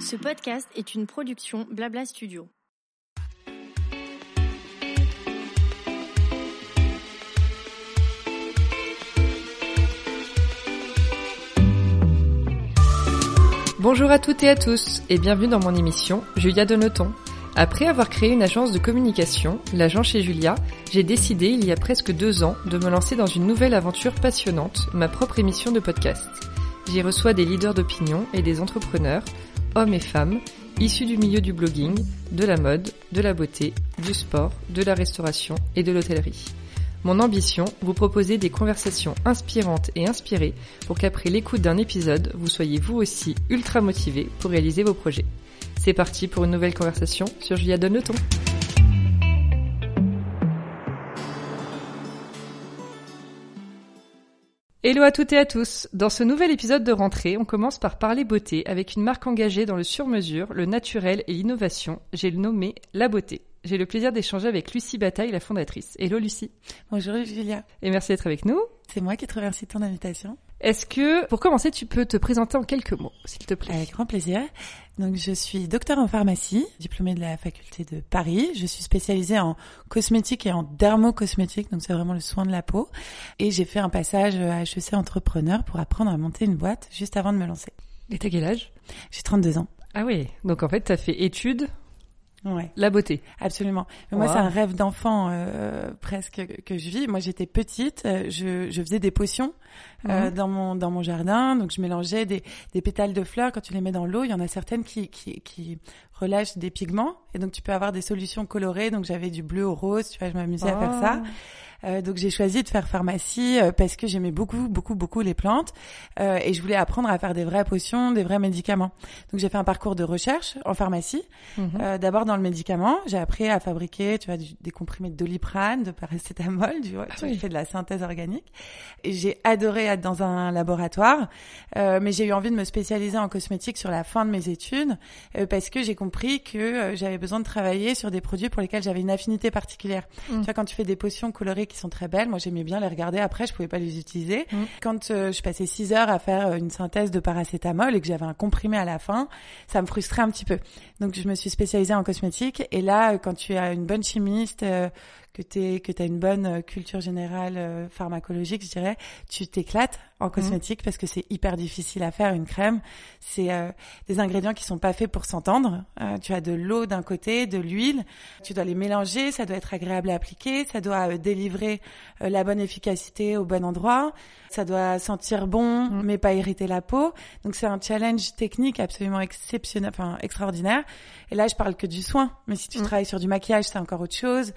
Ce podcast est une production Blabla Studio. Bonjour à toutes et à tous et bienvenue dans mon émission Julia Donoton. Après avoir créé une agence de communication, l'agent chez Julia, j'ai décidé il y a presque deux ans de me lancer dans une nouvelle aventure passionnante, ma propre émission de podcast. J'y reçois des leaders d'opinion et des entrepreneurs, hommes et femmes, issus du milieu du blogging, de la mode, de la beauté, du sport, de la restauration et de l'hôtellerie. Mon ambition, vous proposer des conversations inspirantes et inspirées pour qu'après l'écoute d'un épisode, vous soyez vous aussi ultra motivé pour réaliser vos projets. C'est parti pour une nouvelle conversation sur Julia Donne le ton. Hello à toutes et à tous. Dans ce nouvel épisode de rentrée, on commence par parler beauté avec une marque engagée dans le sur-mesure, le naturel et l'innovation. J'ai le nommé La Beauté. J'ai le plaisir d'échanger avec Lucie Bataille, la fondatrice. Hello Lucie. Bonjour Julia. Et merci d'être avec nous. C'est moi qui te remercie de ton invitation. Est-ce que, pour commencer, tu peux te présenter en quelques mots, s'il te plaît? Avec grand plaisir. Donc, je suis docteur en pharmacie, diplômée de la faculté de Paris. Je suis spécialisée en cosmétique et en dermocosmétique, donc c'est vraiment le soin de la peau. Et j'ai fait un passage à HEC entrepreneur pour apprendre à monter une boîte juste avant de me lancer. Et t'as quel âge? J'ai 32 ans. Ah oui, donc en fait, t'as fait études Ouais. La beauté. Absolument. Mais Moi, c'est un rêve d'enfant euh, presque que je vis. Moi, j'étais petite, euh, je, je faisais des potions euh, dans mon dans mon jardin, donc je mélangeais des, des pétales de fleurs. Quand tu les mets dans l'eau, il y en a certaines qui, qui qui relâchent des pigments, et donc tu peux avoir des solutions colorées. Donc j'avais du bleu au rose, tu vois, je m'amusais à faire ça. Euh, donc j'ai choisi de faire pharmacie euh, parce que j'aimais beaucoup, beaucoup, beaucoup les plantes euh, et je voulais apprendre à faire des vraies potions, des vrais médicaments. Donc j'ai fait un parcours de recherche en pharmacie. Mhm. D'abord dans le médicament, j'ai appris à fabriquer, tu vois, du, des comprimés de doliprane, de paracétamol, tu vois, Ah tu oui. fais de la synthèse organique. Et j'ai adoré être dans un laboratoire, mais j'ai eu envie de me spécialiser en cosmétique sur la fin de mes études parce que j'ai compris que j'avais besoin de travailler sur des produits pour lesquels j'avais une affinité particulière. Mm. Tu vois, quand tu fais des potions colorées qui sont très belles. Moi, j'aimais bien les regarder. Après, je pouvais pas les utiliser. Mm. Quand euh, je passais six heures à faire euh, une synthèse de paracétamol et que j'avais un comprimé à la fin, ça me frustrait un petit peu. Donc, je me suis spécialisée en cosmétique. Et là, euh, quand tu as une bonne chimiste, euh, que tu que as une bonne euh, culture générale euh, pharmacologique, je dirais, tu t'éclates en cosmétique parce que c'est hyper difficile à faire une crème. C'est euh, des ingrédients qui sont pas faits pour s'entendre. Euh, tu as de l'eau d'un côté, de l'huile, tu dois les mélanger, ça doit être agréable à appliquer, ça doit euh, délivrer la bonne efficacité au bon endroit, ça doit sentir bon Mm. mais pas irriter la peau. Donc c'est un challenge technique absolument exceptionnel, enfin extraordinaire. Et là je parle que du soin, mais si tu Mm. travailles sur du maquillage, c'est encore autre chose,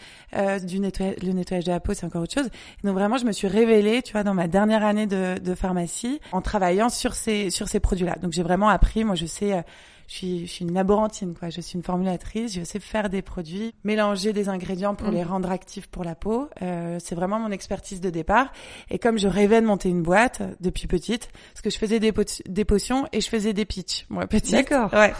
du nettoyage, le nettoyage de la peau, c'est encore autre chose. Et donc vraiment je me suis révélée, tu vois, dans ma dernière année de, de pharmacie en travaillant sur ces sur ces produits-là. Donc j'ai vraiment appris, moi je sais euh, je suis, je suis une laborantine, quoi. Je suis une formulatrice. Je sais faire des produits, mélanger des ingrédients pour Mm. les rendre actifs pour la peau. Euh, c'est vraiment mon expertise de départ. Et comme je rêvais de monter une boîte euh, depuis petite, parce que je faisais des, pot- des potions et je faisais des pitchs, moi petite. D'accord. Ouais.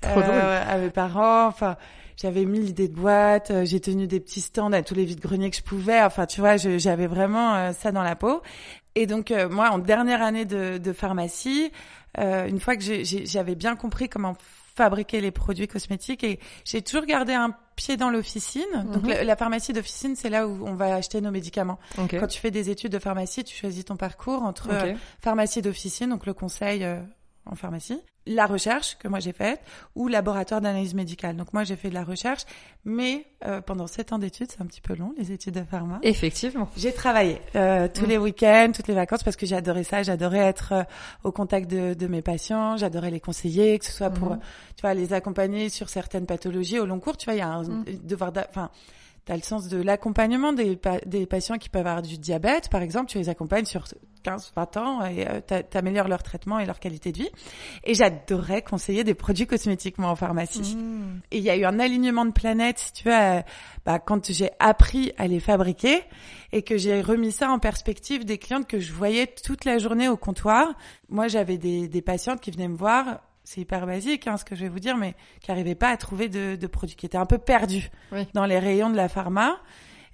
Trop Euh, drôle. À mes parents, enfin. J'avais mille idées de boîtes, euh, j'ai tenu des petits stands à tous les vides-greniers que je pouvais. Enfin, tu vois, j'avais vraiment euh, ça dans la peau. Et donc, euh, moi, en dernière année de, de pharmacie, euh, une fois que j'avais bien compris comment fabriquer les produits cosmétiques, et j'ai toujours gardé un pied dans l'officine. Donc, Mhm. la, la pharmacie d'officine, c'est là où on va acheter nos médicaments. Ok. Quand tu fais des études de pharmacie, tu choisis ton parcours entre pharmacie d'officine, donc le conseil euh, en pharmacie, la recherche que moi j'ai faite, ou laboratoire d'analyse médicale. Donc moi j'ai fait de la recherche, mais euh, pendant sept ans d'études, c'est un petit peu long les études de pharma. Effectivement. J'ai travaillé euh, tous Mm. les week-ends, toutes les vacances parce que j'adorais ça. J'adorais être euh, au contact de, de mes patients. J'adorais les conseiller, que ce soit pour, Mhm. tu vois, les accompagner sur certaines pathologies au long cours. Tu vois, il y a un Mm. devoir, d'a- enfin. T'as le sens de l'accompagnement des, pa- des patients qui peuvent avoir du diabète, par exemple. Tu les accompagnes sur 15, 20 ans et euh, t'a- t'améliores leur traitement et leur qualité de vie. Et j'adorais conseiller des produits cosmétiques, moi, en pharmacie. Mm. Et il y a eu un alignement de planètes, si tu veux, euh, bah, quand j'ai appris à les fabriquer et que j'ai remis ça en perspective des clientes que je voyais toute la journée au comptoir. Moi, j'avais des, des patientes qui venaient me voir, c'est hyper basique hein, ce que je vais vous dire, mais qui n'arrivaient pas à trouver de, de produits, qui étaient un peu perdus Oui. dans les rayons de la pharma.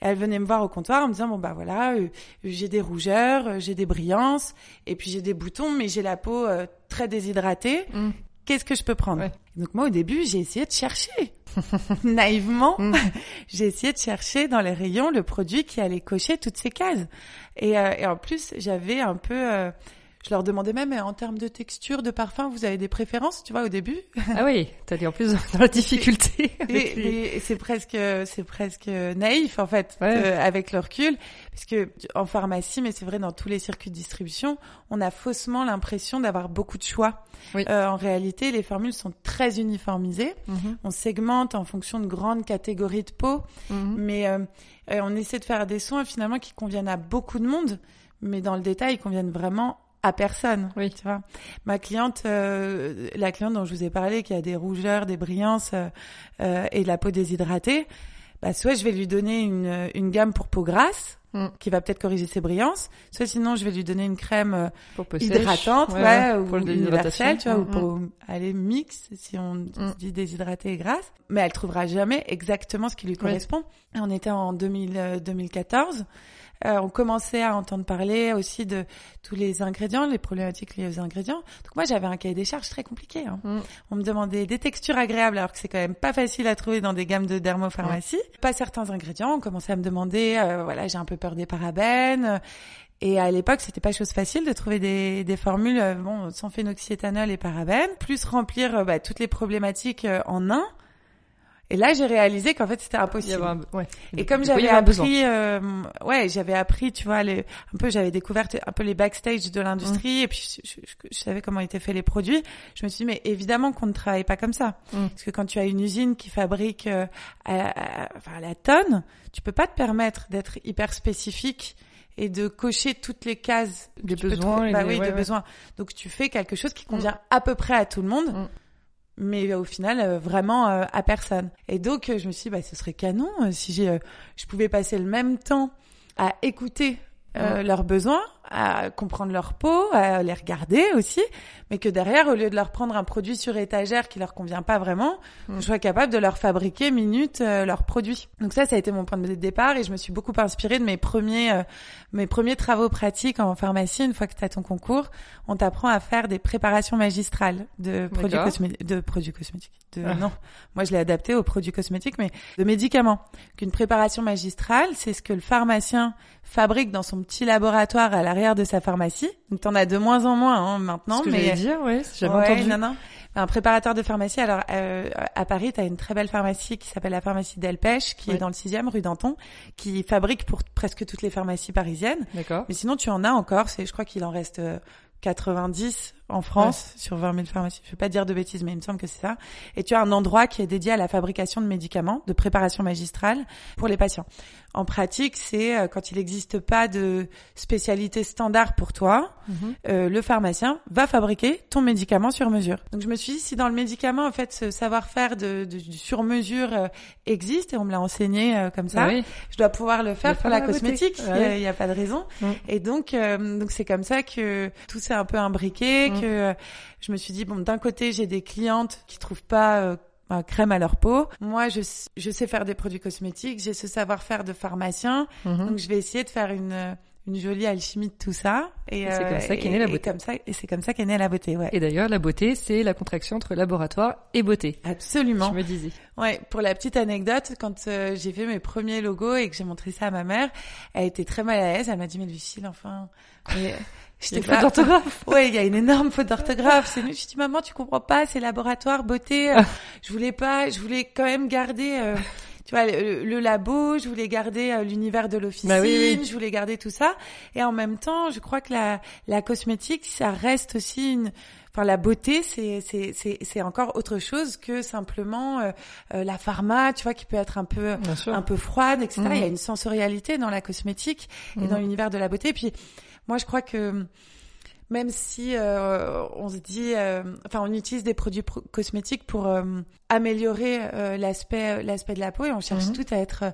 Et elle venait me voir au comptoir en me disant bon bah voilà, euh, j'ai des rougeurs, euh, j'ai des brillances, et puis j'ai des boutons, mais j'ai la peau euh, très déshydratée. Mm. Qu'est-ce que je peux prendre. Donc moi au début j'ai essayé de chercher naïvement, Mm. j'ai essayé de chercher dans les rayons le produit qui allait cocher toutes ces cases. Et, euh, et en plus j'avais un peu euh, je leur demandais même en termes de texture, de parfum, vous avez des préférences, tu vois, au début? Ah oui, t'allais en plus dans la difficulté. Et, et c'est presque, c'est presque naïf en fait, Ouais. euh, avec le recul, parce que en pharmacie, mais c'est vrai dans tous les circuits de distribution, on a faussement l'impression d'avoir beaucoup de choix. Oui. Euh, en réalité, les formules sont très uniformisées. Mhm, On segmente en fonction de grandes catégories de peau, mhm. mais euh, on essaie de faire des soins finalement qui conviennent à beaucoup de monde, mais dans le détail, ils conviennent vraiment à personne. Oui. Tu vois, ma cliente, euh, la cliente dont je vous ai parlé, qui a des rougeurs, des brillances euh, euh, et de la peau déshydratée, bah soit je vais lui donner une, une gamme pour peau grasse. Mm. qui va peut-être corriger ses brillances, soit sinon je vais lui donner une crème euh, Pour peau sèche. hydratante, Ouais, ouais, ouais, ou pour le déshydratation. universelle, tu vois, ou Mm, pour aller mix, si on Mm. dit déshydratée et grasse. Mais elle trouvera jamais exactement ce qui lui correspond. Et on était en 2000, euh, 2014. Euh, on commençait à entendre parler aussi de tous les ingrédients, les problématiques liées aux ingrédients. Donc moi, j'avais un cahier des charges très compliqué. hein. Mm. On me demandait des textures agréables, alors que c'est quand même pas facile à trouver dans des gammes de dermopharmacie. Pas certains ingrédients. On commençait à me demander, euh, voilà, j'ai un peu peur des parabènes. Et à l'époque, c'était pas chose facile de trouver des, des formules, euh, bon, sans phénoxyéthanol et parabènes, plus remplir bah, toutes les problématiques en un. Et là, j'ai réalisé qu'en fait, c'était impossible. avait un- ouais. Et comme j'avais appris, euh, ouais, j'avais appris, tu vois, les, un peu, j'avais découvert un peu les backstage de l'industrie, et puis je, je- je- je savais comment étaient faits les produits. Je me suis dit, mais évidemment qu'on ne travaille pas comme ça, Mm. parce que quand tu as une usine qui fabrique euh, à, à- enfin, à la tonne, tu peux pas te permettre d'être hyper spécifique et de cocher toutes les cases Des tu peux besoins bah des- oui, ouais, de ouais. besoins. Donc tu fais quelque chose qui convient à peu près à tout le monde. Mais euh, au final, euh, vraiment euh, à personne. Et donc, je me suis dit, bah, ce serait canon si j'ai, euh, je pouvais passer le même temps à écouter euh, leurs besoins, à comprendre leur peau, à les regarder aussi, mais que derrière, au lieu de leur prendre un produit sur étagère qui leur convient pas vraiment, Mm. je sois capable de leur fabriquer minute euh, leurs produits. Donc ça, ça a été mon point de départ et je me suis beaucoup inspirée de mes premiers, euh, mes premiers travaux pratiques en pharmacie. Une fois que tu as ton concours, on t'apprend à faire des préparations magistrales de produits, D'accord. cosmé- de produits cosmétiques. De, Ah. Non, moi je l'ai adapté aux produits cosmétiques, mais de médicaments. Qu'une préparation magistrale, c'est ce que le pharmacien fabrique dans son petit laboratoire à l'arrière de sa pharmacie. Donc t'en as de moins en moins hein, maintenant, Ce que mais j'allais dire, ouais, j'avais Ouais, entendu. Non, non. Un préparateur de pharmacie. Alors, euh, à Paris, tu as une très belle pharmacie qui s'appelle la pharmacie Delpech, qui Ouais. est dans le 6e rue Danton, qui fabrique pour presque toutes les pharmacies parisiennes. D'accord. Mais sinon, tu en as encore. C'est, je crois qu'il en reste euh, 90 en France sur 20 000 pharmacies. Je vais pas dire de bêtises, mais il me semble que c'est ça. Et tu as un endroit qui est dédié à la fabrication de médicaments, de préparation magistrale pour les patients. En pratique, c'est euh, quand il n'existe pas de spécialité standard pour toi, Mhm. euh, le pharmacien va fabriquer ton médicament sur mesure. Donc je me suis dit, si dans le médicament, en fait, ce savoir-faire de, de- du sur mesure euh, existe, et on me l'a enseigné euh, comme ça, Ah oui. je dois pouvoir le faire Le pour la cosmétique. Ah Il n'y a, pas de raison. Mm. Et donc, donc c'est comme ça que tout s'est un peu imbriqué, Que euh, je me suis dit, bon, d'un côté, j'ai des clientes qui trouvent pas... euh, crème à leur peau. Moi, je, je sais faire des produits cosmétiques, j'ai ce savoir-faire de pharmacien, Mhm. donc je vais essayer de faire une euh, une jolie alchimie de tout ça. Et, Et c'est euh, comme ça qu'est née la et beauté. comme ça, et c'est comme ça qu'est née la beauté, ouais. Et d'ailleurs, la beauté, c'est la contraction entre laboratoire et beauté. Absolument. Je me disais. Ouais, pour la petite anecdote, quand euh, j'ai fait mes premiers logos et que j'ai montré ça à ma mère, elle était très mal à l'aise. Elle m'a dit mais Lucille, enfin, mais une faute d'orthographe. Ouais, il y a une énorme faute d'orthographe. C'est nul. Je dis maman, tu comprends pas, c'est laboratoire beauté. Euh, je voulais pas, je voulais quand même garder. euh, tu vois, le, le labo, je voulais garder euh, l'univers de l'officine, Bah oui, oui. je voulais garder tout ça. Et en même temps, je crois que la, la cosmétique, ça reste aussi une... Enfin, la beauté, c'est c'est c'est c'est encore autre chose que simplement euh, euh, la pharma, tu vois, qui peut être un peu un peu froide, etc. Il y a une sensorialité dans la cosmétique et dans l'univers de la beauté. Puis moi, je crois que même si euh, on se dit, euh, enfin, on utilise des produits pro- cosmétiques pour euh, améliorer l'aspect l'aspect de la peau et on cherche Mhm. tout à être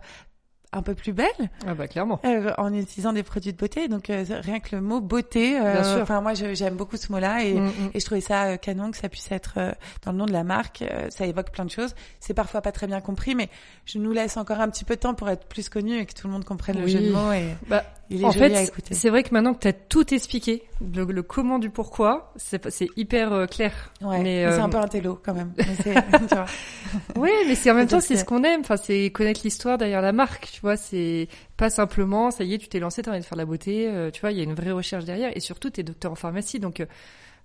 un peu plus belle. Ah bah clairement. Euh, en utilisant des produits de beauté. Donc euh, rien que le mot beauté, euh, enfin moi j'aime beaucoup ce mot-là et, mm, mm. et, je trouvais ça canon que ça puisse être dans le nom de la marque. ça évoque plein de choses. C'est parfois pas très bien compris, mais je nous laisse encore un petit peu de temps pour être plus connu et que tout le monde comprenne le jeu de mots. Et bah, il est en fait, c'est vrai que maintenant que tu as tout expliqué, le, comment du pourquoi, c'est hyper clair. Ouais, mais, c'est un peu un télo quand même. oui, mais c'est en même temps c'est ce qu'on aime. Enfin, c'est connaître l'histoire derrière la marque. Tu vois, c'est pas simplement, ça y est, tu t'es lancé, t'as envie de faire de la beauté, euh, tu vois, il y a une vraie recherche derrière, et surtout, t'es docteur en pharmacie, donc, euh,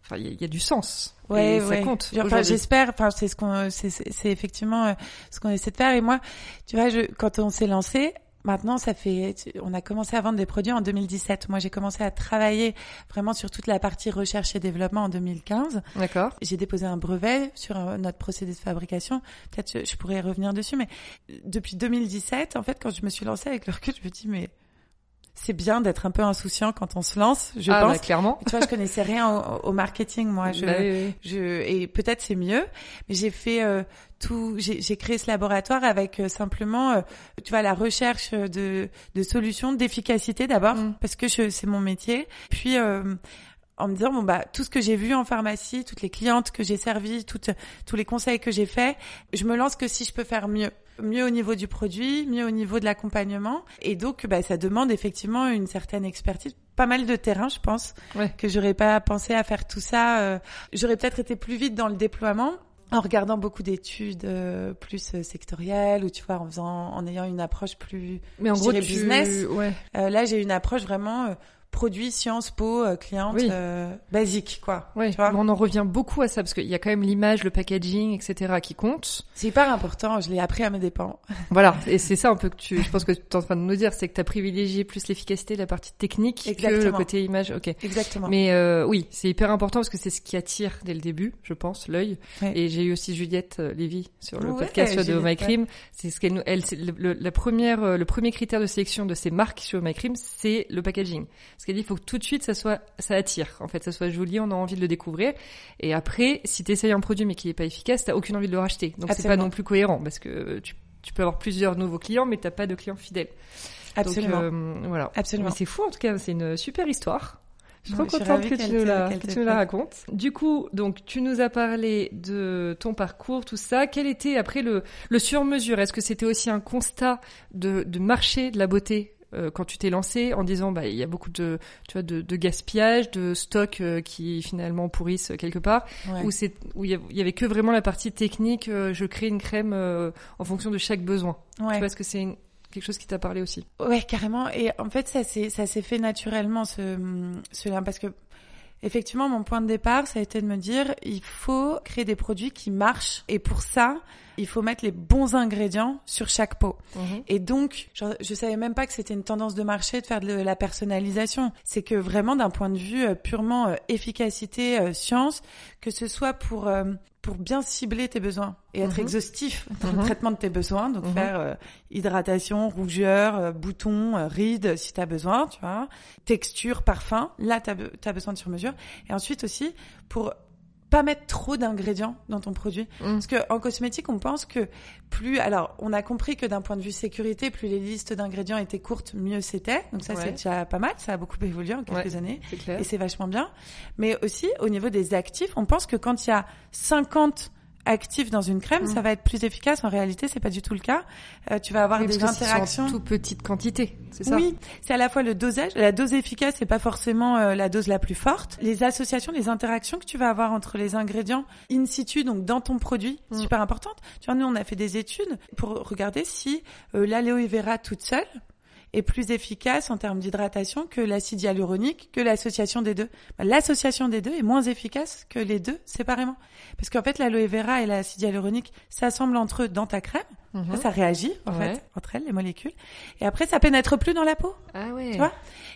enfin, il y, a du sens. Ouais, et ça compte. Enfin, j'espère, enfin, c'est ce qu'on, c'est effectivement euh, ce qu'on essaie de faire, et moi, tu vois, je, quand on s'est lancé, Maintenant, ça fait, on a commencé à vendre des produits en 2017. Moi, j'ai commencé à travailler vraiment sur toute la partie recherche et développement en 2015. D'accord. J'ai déposé un brevet sur notre procédé de fabrication. Peut-être je pourrais revenir dessus, mais depuis 2017, en fait, quand je me suis lancée avec le recul, je me dis mais c'est bien d'être un peu insouciant quand on se lance, je ah, pense. Bah, clairement. Tu vois, je connaissais rien au, marketing, moi. Je, bah je et peut-être c'est mieux, mais j'ai fait euh, tout. J'ai créé ce laboratoire avec euh, simplement, euh, tu vois, la recherche de, de solutions, d'efficacité d'abord, mm. parce que c'est mon métier. Puis en me disant bon bah tout ce que j'ai vu en pharmacie, toutes les clientes que j'ai servies, toutes tous les conseils que j'ai faits, je me lance que si je peux faire mieux, mieux au niveau du produit, mieux au niveau de l'accompagnement, et donc bah ça demande effectivement une certaine expertise, pas mal de terrain, je pense, que j'aurais pas pensé à faire tout ça. Euh, j'aurais peut-être été plus vite dans le déploiement, en regardant beaucoup d'études euh, plus euh, sectorielles ou tu vois en faisant en ayant une approche plus mais en gros business ouais. euh, là j'ai une approche vraiment produit Sciences Po euh, cliente euh, basique quoi. Oui. Tu vois on en revient beaucoup à ça parce qu'il y a quand même l'image, le packaging, etc. qui compte. C'est hyper important. Je l'ai appris à mes dépens. Voilà. Et c'est ça un peu que tu, je pense que tu es en train de nous dire, c'est que tu as privilégié plus l'efficacité, la partie technique Exactement. que le côté image. Ok. Exactement. Mais euh, oui, c'est hyper important parce que c'est ce qui attire dès le début, je pense, l'œil. Et j'ai eu aussi Juliette euh, Lévy sur le podcast de Oh My Cream. C'est ce qu'elle, elle, le, la première, le premier critère de sélection de ces marques sur My Cream, c'est le packaging. Parce qu'elle dit, il faut que tout de suite, ça soit, ça attire. En fait, ça soit joli, on a envie de le découvrir. Et après, si tu essayes un produit mais qui est pas efficace, t'as aucune envie de le racheter. Donc c'est pas non plus cohérent parce que tu, tu peux avoir plusieurs nouveaux clients, mais t'as pas de clients fidèles. Absolument. Donc, euh, voilà. Absolument. Mais c'est fou en tout cas, c'est une super histoire. Je suis trop contente que, tu nous, la, que tu nous la racontes. Du coup, donc tu nous as parlé de ton parcours, tout ça. Quel était après le, le sur-mesure? Est-ce que c'était aussi un constat de, de marché de la beauté? Euh, quand tu t'es lancé en disant bah il y a beaucoup de tu vois de, de gaspillage, de stocks euh, qui finalement pourrissent quelque part, où c'est où il y, avait que vraiment la partie technique. Euh, je crée une crème en fonction de chaque besoin. Ouais. Tu vois, que c'est quelque chose qui t'a parlé aussi? Ouais, carrément. Et en fait, ça s'est ça s'est fait naturellement ce ce lien parce que effectivement, mon point de départ, ça a été de me dire il faut créer des produits qui marchent. Et pour ça, il faut mettre les bons ingrédients sur chaque pot. Mhm. Et donc, je, je savais même pas que c'était une tendance de marché de faire de la personnalisation. C'est que vraiment, d'un point de vue euh, purement euh, efficacité, euh, science, que ce soit pour pour bien cibler tes besoins et être mhm. exhaustif dans le mhm. traitement de tes besoins, donc faire hydratation, rougeur, boutons, rides si tu as besoin, tu vois, texture, parfum, là tu as, besoin de sur mesure. Et ensuite aussi pour pas mettre trop d'ingrédients dans ton produit. Mm. Parce que en cosmétique, on pense que plus, alors, on a compris que d'un point de vue sécurité, plus les listes d'ingrédients étaient courtes, mieux c'était. Donc ça, c'est déjà pas mal. Ça a beaucoup évolué en quelques années. Et c'est vachement bien. Mais aussi, au niveau des actifs, on pense que quand il y a 50 actif dans une crème, ça mm. va être plus efficace. En réalité, c'est pas du tout le cas. Euh, tu vas avoir des interactions. En toute petite quantité, c'est ça? Oui, c'est à la fois le dosage. La dose efficace, c'est pas forcément euh, la dose la plus forte. Les associations, les interactions que tu vas avoir entre les ingrédients in situ, donc dans ton produit, mm. super importante. Tu vois, nous, on a fait des études pour regarder si euh, l'aloe vera toute seule est plus efficace en termes d'hydratation que l'acide hyaluronique, que l'association des deux. Bah, l'association des deux est moins efficace que les deux séparément. Parce qu'en fait, l'aloe vera et l'acide hyaluronique s'assemblent entre eux dans ta crème. Mhm. Ça, réagit, en fait, entre elles, les molécules. Et après, ça pénètre plus dans la peau. Ah ouais. Tu vois?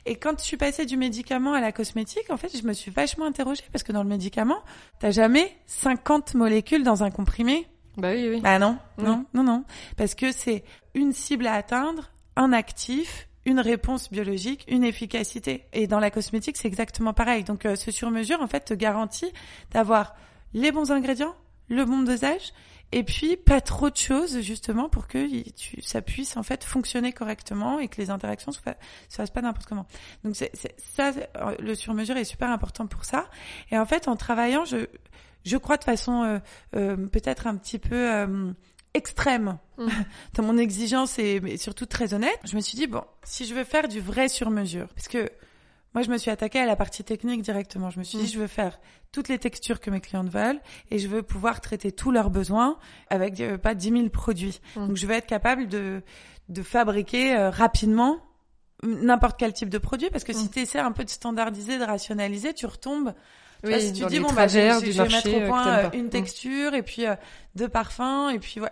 Et quand je suis passée du médicament à la cosmétique, en fait, je me suis vachement interrogée parce que dans le médicament, t'as jamais 50 molécules dans un comprimé. Bah oui, oui. Bah non, non, non, non. Parce que c'est une cible à atteindre un actif, une réponse biologique, une efficacité. Et dans la cosmétique, c'est exactement pareil. Donc euh, ce sur-mesure, en fait, te garantit d'avoir les bons ingrédients, le bon dosage et puis pas trop de choses justement pour que tu, ça puisse en fait fonctionner correctement et que les interactions se, se fassent pas n'importe comment. Donc c'est, ça, le sur-mesure est super important pour ça. Et en fait, en travaillant, je, je crois de façon euh, euh, peut-être un petit peu euh, extrême mm. dans mon exigence et surtout très honnête, je me suis dit bon, si je veux faire du vrai sur-mesure, parce que moi, je me suis attaquée à la partie technique directement. Je me suis dit, mm. je veux faire toutes les textures que mes clientes veulent et je veux pouvoir traiter tous leurs besoins avec euh, pas 10 000 produits. Mm. Donc, je veux être capable de, de fabriquer euh, rapidement n'importe quel type de produit parce que si tu essaies un peu de standardiser, de rationaliser, tu retombes oui, si tu dis bon bah je, vais mettre au point euh, une texture et puis deux parfums et puis ouais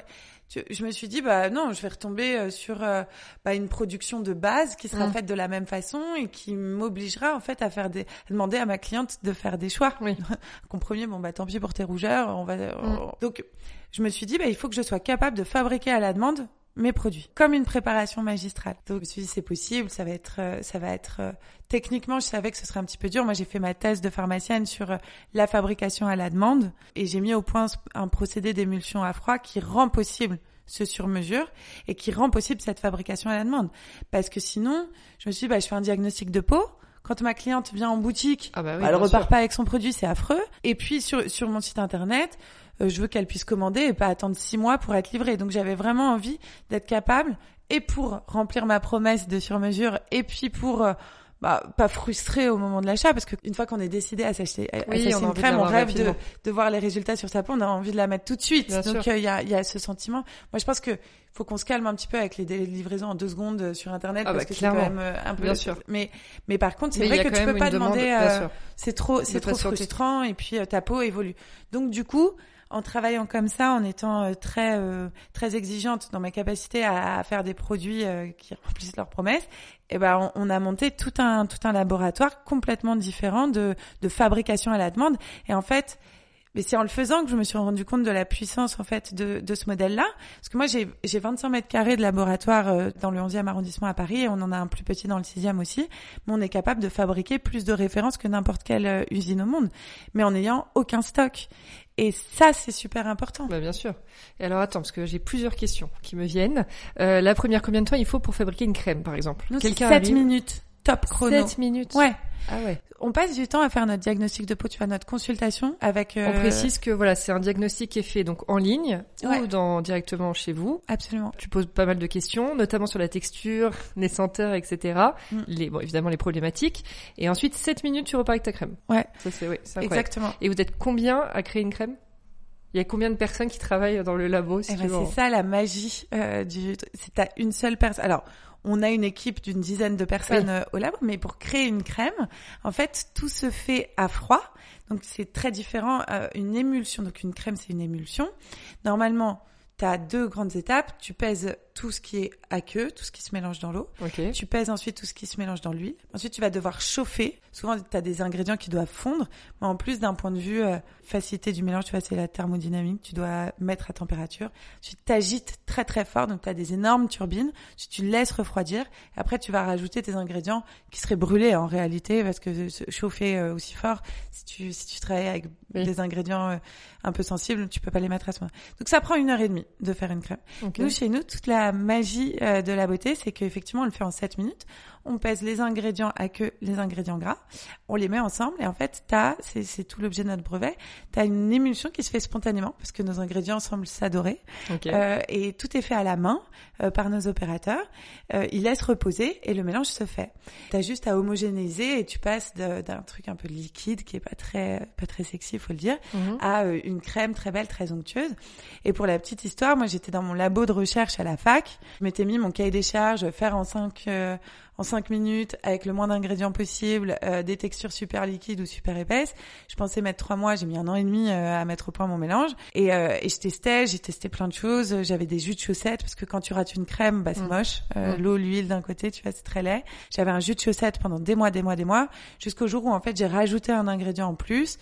je me suis dit bah non, je vais retomber euh, sur euh, bah, une production de base qui sera mm. faite de la même façon et qui m'obligera en fait à faire des à demander à ma cliente de faire des choix. Oui. Compromis, bon bah tant pis pour tes rougeurs, on va mm. donc je me suis dit bah il faut que je sois capable de fabriquer à la demande mes produits, comme une préparation magistrale. Donc je me suis dit c'est possible, ça va être, euh, ça va être euh, techniquement, je savais que ce serait un petit peu dur. Moi j'ai fait ma thèse de pharmacienne sur euh, la fabrication à la demande et j'ai mis au point un procédé d'émulsion à froid qui rend possible ce sur-mesure et qui rend possible cette fabrication à la demande. Parce que sinon, je me suis dit bah je fais un diagnostic de peau quand ma cliente vient en boutique, ah bah oui, elle repart pas avec son produit, c'est affreux. Et puis sur sur mon site internet, je veux qu'elle puisse commander et pas attendre six mois pour être livrée. Donc j'avais vraiment envie d'être capable et pour remplir ma promesse de sur-mesure et puis pour euh, bah, pas frustré au moment de l'achat parce qu'une fois qu'on est décidé à s'acheter une crème, on rêve de, de, voir les résultats sur sa peau, on a envie de la mettre tout de suite. Donc il y, a, y a ce sentiment. Moi, je pense que faut qu'on se calme un petit peu avec les délais de livraison en deux secondes sur internet ah parce bah, que c'est quand même un peu. Bien sûr. Mais mais par contre, c'est vrai que tu peux pas demander. c'est trop c'est trop frustrant et puis ta peau évolue. Donc du coup en travaillant comme ça, en étant euh, très euh, très exigeante dans ma capacité à, faire des produits euh, qui remplissent leurs promesses, eh ben on, a monté tout un tout un laboratoire complètement différent de de fabrication à la demande. Et en fait, mais c'est en le faisant que je me suis rendu compte de la puissance en fait de, de ce modèle-là. Parce que moi j'ai j'ai 25 mètres carrés de laboratoire euh, dans le 11e arrondissement à Paris et on en a un plus petit dans le 6e aussi. Mais on est capable de fabriquer plus de références que n'importe quelle usine au monde, mais en n'ayant aucun stock. Et ça, c'est super important. Bah, bien sûr. Et alors attends, parce que j'ai plusieurs questions qui me viennent. Euh, la première, combien de temps il faut pour fabriquer une crème, par exemple? Quelqu'un 7 minutes. Top chrono. 7 minutes. Ouais. Ah ouais. On passe du temps à faire notre diagnostic de peau, tu vois, notre consultation avec. Euh... On précise que voilà, c'est un diagnostic qui est fait donc en ligne ou dans directement chez vous. Absolument. Tu poses pas mal de questions, notamment sur la texture, les senteurs, etc. Mm. Les bon évidemment les problématiques. Et ensuite 7 minutes, tu repars avec ta crème. Ouais. Ça c'est oui, Exactement. Et vous êtes combien à créer une crème? Il y a combien de personnes qui travaillent dans le labo si eh ben, C'est ça la magie euh, du. C'est à une seule personne. Alors, on a une équipe d'une dizaine de personnes euh, au labo, mais pour créer une crème, en fait, tout se fait à froid. Donc c'est très différent. Euh, une émulsion, donc une crème, c'est une émulsion. Normalement, tu as deux grandes étapes. Tu pèses tout ce qui est aqueux, tout ce qui se mélange dans l'eau. Tu pèses ensuite tout ce qui se mélange dans l'huile. Ensuite, tu vas devoir chauffer. Souvent, tu as des ingrédients qui doivent fondre. Mais en plus, d'un point de vue euh, facilité du mélange, tu vois, c'est la thermodynamique. Tu dois mettre à température. Tu t'agites très très fort. Donc, tu as des énormes turbines. Tu, tu laisses refroidir. Et après, tu vas rajouter tes ingrédients qui seraient brûlés en réalité parce que chauffer euh, aussi fort, si tu, si tu travailles avec des ingrédients euh, un peu sensibles, tu peux pas les mettre à ce moment. Donc, ça prend une heure et demie de faire une crème. Nous, chez nous, toute la la magie euh, de la beauté, c'est qu'effectivement, on le fait en 7 minutes. On pèse les ingrédients à que les ingrédients gras. On les met ensemble et en fait, t'as, c'est, c'est tout l'objet de notre brevet, tu as une émulsion qui se fait spontanément parce que nos ingrédients semblent s'adorer. Euh, et tout est fait à la main euh, par nos opérateurs. ils laissent reposer et le mélange se fait. Tu as juste à homogénéiser et tu passes d'un truc un peu liquide qui est pas très, pas très sexy, il faut le dire, mhm. à une crème très belle, très onctueuse. Et pour la petite histoire, moi j'étais dans mon labo de recherche à la fac je m'étais mis mon cahier des charges, faire en 5 euh, en cinq minutes avec le moins d'ingrédients possible, euh, des textures super liquides ou super épaisses. Je pensais mettre trois mois, j'ai mis un an et demi euh, à mettre au point mon mélange. Et, et je testais, j'ai testé plein de choses. J'avais des jus de chaussettes parce que quand tu rates une crème, bah c'est mm. moche. Mm. L'eau, l'huile d'un côté, tu vois, c'est très laid. J'avais un jus de chaussettes pendant des mois, des mois, des mois, jusqu'au jour où en fait j'ai rajouté un ingrédient en plus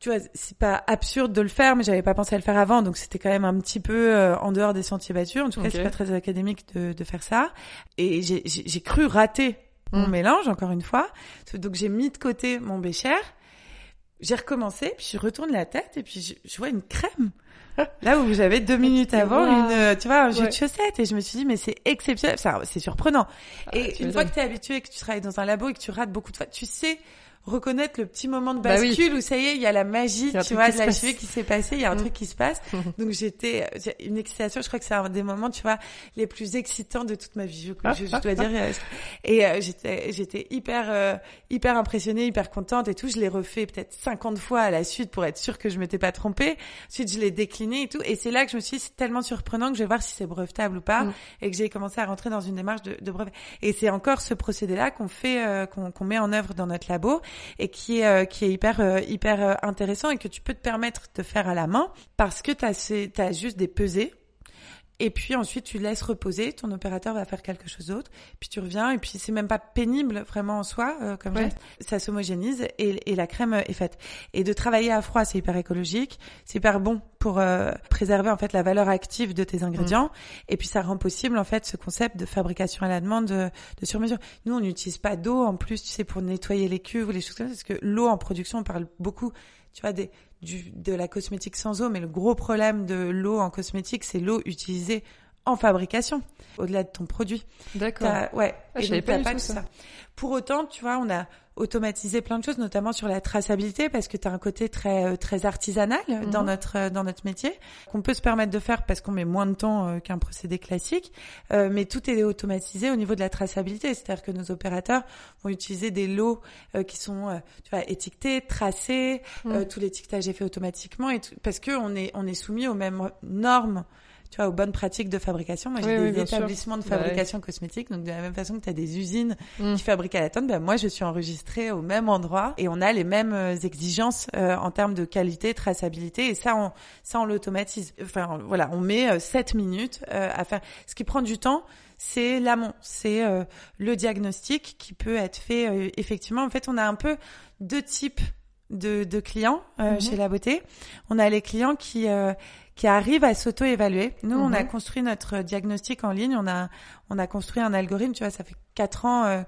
tu vois, c'est pas absurde de le faire, mais j'avais pas pensé à le faire avant, donc c'était quand même un petit peu euh, en dehors des sentiers battus. En tout cas, c'est pas très académique de, de faire ça. Et j'ai cru rater mon mm. mélange, encore une fois. Donc j'ai mis de côté mon bécher. j'ai recommencé, puis je retourne la tête et puis je, je vois une crème. Là où j'avais deux minutes avant Wow. une, tu vois, un jus Ouais. de chaussette et je me suis dit mais c'est exceptionnel, Ça, c'est surprenant. Ah, et une fois que tu es habitué et que tu travailles dans un labo et que tu rates beaucoup de fois, tu sais reconnaître le petit moment de Bah oui. bascule où ça y est, il y a la magie, tu vois, de la cheville qui s'est passée, il y a un Mm. truc qui se passe. Donc j'étais une excitation, je crois que c'est un des moments, tu vois, les plus excitants de toute ma vie, je, je- je dois dire. euh, Et euh, j'étais j'étais hyper euh, hyper impressionnée, hyper contente et tout. Je l'ai refait peut-être 50 fois à la suite pour être sûre que je m'étais pas trompée. Ensuite, je l'ai décliné et tout. Et c'est là que je me suis dit, c'est tellement surprenant que je vais voir si c'est brevetable ou pas. Mm. Et que j'ai commencé à rentrer dans une démarche de, de brevet. Et c'est encore ce procédé-là qu'on fait, euh, qu'on qu'on met en œuvre dans notre labo et qui est, euh, qui est hyper, euh, hyper euh, intéressant et que tu peux te permettre de faire à la main parce que tu as, juste des pesées. Et puis ensuite, tu laisses reposer, ton opérateur va faire quelque chose d'autre, puis tu reviens, et puis c'est même pas pénible vraiment en soi, euh, comme Ouais. geste. Ça s'homogénise et, et la crème euh, est faite. Et de travailler à froid, c'est hyper écologique, c'est hyper bon pour euh, préserver en fait la valeur active de tes ingrédients, et puis ça rend possible en fait ce concept de fabrication à la demande de, de sur mesure. Nous, on n'utilise pas d'eau en plus, tu sais, pour nettoyer les cuves ou les choses comme ça, parce que l'eau en production, on parle beaucoup, tu vois, des du, de la cosmétique sans eau, mais le gros problème de l'eau en cosmétique, c'est l'eau utilisée en fabrication, au-delà de ton produit. D'accord. Ouais. Ah, Et donc, pas du tout ça. Pour autant, tu vois, on a automatisé plein de choses, notamment sur la traçabilité, parce que tu as un côté très euh, très artisanal euh, dans Mhm. notre euh, dans notre métier qu'on peut se permettre de faire parce qu'on met moins de temps euh, qu'un procédé classique, Euh, mais tout est automatisé au niveau de la traçabilité, c'est-à-dire que nos opérateurs vont utiliser des lots euh, qui sont tu vois étiquetés, tracés, Mhm. euh, tout l'étiquetage est fait automatiquement et tout- parce que on est on est soumis aux mêmes normes tu vois, aux bonnes pratiques de fabrication. Moi, j'ai Oui, des oui, bien sûr. établissements de Bah fabrication cosmétique. Donc, de la même façon que tu as des usines Mm. qui fabriquent à la tonne, ben, moi, je suis enregistrée au même endroit et on a les mêmes euh, exigences euh, en termes de qualité, traçabilité. Et ça, on, ça, on l'automatise. Enfin, voilà, on met euh, 7 minutes euh, à faire. Ce qui prend du temps, c'est l'amont. C'est euh, le diagnostic qui peut être fait euh, effectivement. En fait, on a un peu deux types de, de clients euh, Mhm. chez La Beauté. On a les clients qui euh, qui arrivent à s'auto-évaluer. Nous, on a Mhm. construit notre diagnostic en ligne. On a on a construit un algorithme. Tu vois, ça fait quatre ans euh,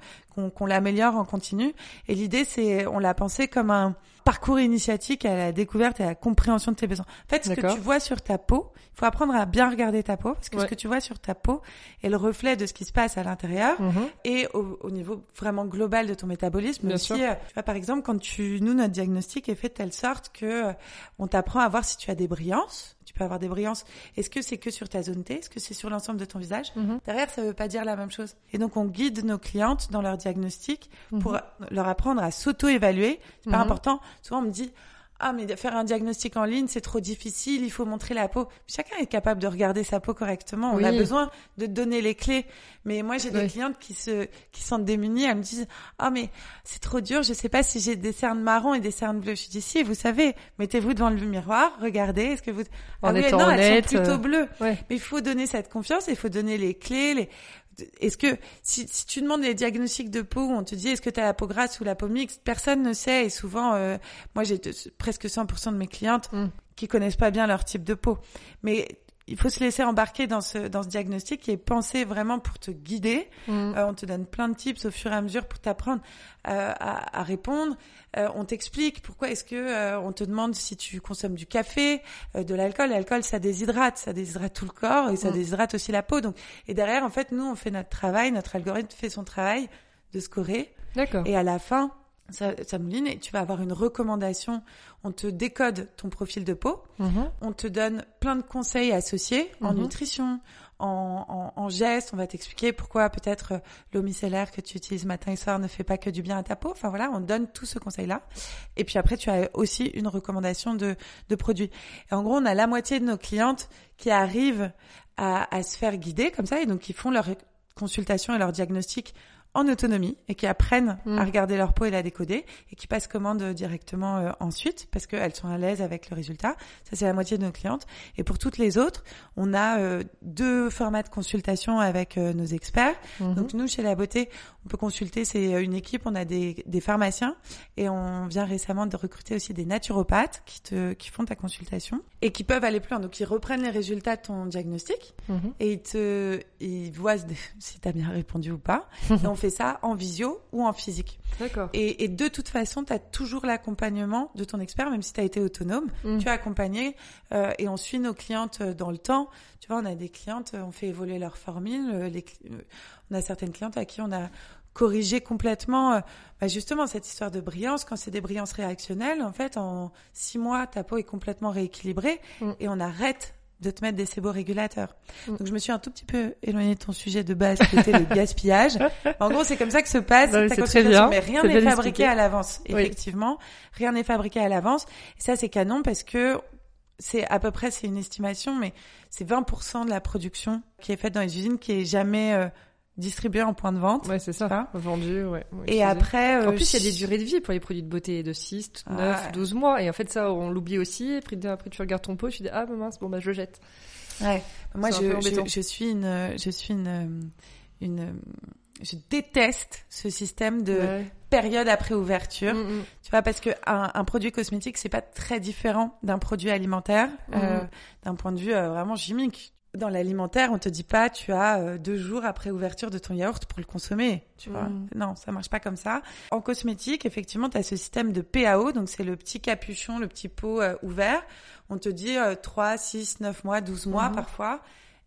qu'on l'améliore en continu. Et l'idée, c'est on l'a pensé comme un parcours initiatique à la découverte et à la compréhension de tes besoins. En fait, ce que tu vois sur ta peau, il faut apprendre à bien regarder ta peau parce que Ouais. ce que tu vois sur ta peau est le reflet de ce qui se passe à l'intérieur Mhm. et au, au niveau vraiment global de ton métabolisme. Bien aussi, sûr. euh, tu vois, par exemple, quand tu, nous, notre diagnostic est fait de telle sorte que euh, on t'apprend à voir si tu as des brillances. Tu peux avoir des brillances. Est-ce que c'est que sur ta zone T? Est-ce que c'est sur l'ensemble de ton visage? Mhm. Derrière, ça veut pas dire la même chose. Et donc, on guide nos clientes dans leur diagnostic pour Mhm. leur apprendre à s'auto-évaluer. C'est pas Mhm. important. Souvent, on me dit, ah, mais faire un diagnostic en ligne, c'est trop difficile, il faut montrer la peau. Chacun est capable de regarder sa peau correctement. On a besoin de donner les clés. Mais moi, j'ai des clientes qui se, qui sentent démunies. Elles me disent, ah, mais c'est trop dur, je sais pas si j'ai des cernes marron et des cernes bleues. Je dis, si, vous savez, mettez-vous devant le miroir, regardez, est-ce que vous, En ah oui, non, honnête, elles sont plutôt euh, bleues. Ouais. Mais il faut donner cette confiance, il faut donner les clés, les... Est-ce que si, si tu demandes les diagnostics de peau on te dit est-ce que tu as la peau grasse ou la peau mixte, personne ne sait et souvent euh, moi j'ai presque 100% de mes clientes Mm. qui connaissent pas bien leur type de peau. Mais il faut se laisser embarquer dans ce dans ce diagnostic qui est pensé vraiment pour te guider. Mhm. Euh, on te donne plein de tips au fur et à mesure pour t'apprendre euh, à, à répondre. Euh, on t'explique pourquoi est-ce que on te demande si tu consommes du café, de l'alcool. L'alcool, ça déshydrate, ça déshydrate tout le corps et ça Mm. déshydrate aussi la peau. Donc, et derrière, en fait, nous, on fait notre travail, notre algorithme fait son travail de scorer. D'accord. Et à la fin, ça, ça mouline et tu vas avoir une recommandation. On te décode ton profil de peau. Mhm. On te donne plein de conseils associés en Mhm. nutrition, en, en, en gestes. On va t'expliquer pourquoi peut-être euh, l'eau micellaire que tu utilises matin et soir ne fait pas que du bien à ta peau. Enfin voilà, on donne tout ce conseil-là. Et puis après, tu as aussi une recommandation de, de produits. Et en gros, on a la moitié de nos clientes qui arrivent à, à se faire guider comme ça et donc qui font leur consultation et leur diagnostic en autonomie et qui apprennent Mm. à regarder leur peau et la décoder et qui passent commande directement euh, ensuite parce qu'elles sont à l'aise avec le résultat. Ça, c'est la moitié de nos clientes. Et pour toutes les autres, on a euh, deux formats de consultation avec euh, nos experts. Mhm. Donc nous, chez La Beauté, on peut consulter. C'est une équipe. On a des, des pharmaciens et on vient récemment de recruter aussi des naturopathes qui te qui font ta consultation et qui peuvent aller plus loin. Donc ils reprennent les résultats de ton diagnostic Mhm. et ils te ils voient si t'as bien répondu ou pas. et on fait ça en visio ou en physique. D'accord. Et, et de toute façon, tu as toujours l'accompagnement de ton expert, même si tu as été autonome. Mm. Tu es accompagné euh, et on suit nos clientes euh, dans le temps. Tu vois, on a des clientes, euh, on fait évoluer leur formule. euh, les, euh, on a certaines clientes à qui on a corrigé complètement euh, bah, justement cette histoire de brillance. Quand c'est des brillances réactionnelles, en fait, en six mois, ta peau est complètement rééquilibrée Mm. et on arrête de te mettre des séborégulateurs. Mm. Donc je me suis un tout petit peu éloignée de ton sujet de base qui était le gaspillage. En gros, c'est comme ça que se passe Non, mais ta consultation, bien. mais rien n'est fabriqué expliqué. à l'avance, Oui. effectivement. Rien n'est fabriqué à l'avance. Et ça, c'est canon parce que c'est à peu près, c'est une estimation, mais c'est 20% de la production qui est faite dans les usines qui est jamais euh, distribuée en point de vente. Ouais, c'est ça. Vendu, ouais. ouais, Et après, euh, En plus, il y a des durées de vie pour les produits de beauté de 6, 9, Ouais. 12 mois. Et en fait, ça, on l'oublie aussi. Après, après, tu regardes ton pot, tu dis, ah, bah, mince, bon, bah, je le jette. Ouais. Moi, je, je, suis une, je suis une, une, je déteste ce système de Ouais. période après ouverture. Mm, mm. Tu vois, parce que un, un produit cosmétique, c'est pas très différent d'un produit alimentaire, euh, Mhm. d'un point de vue euh, vraiment chimique. Dans l'alimentaire, on te dit pas, tu as euh, deux jours après ouverture de ton yaourt pour le consommer. Tu vois, Mhm. non, ça marche pas comme ça. En cosmétique, effectivement, tu as ce système de PAO, donc c'est le petit capuchon, le petit pot euh, ouvert. On te dit euh, 3, 6, 9 mois, 12 mois Mhm. parfois.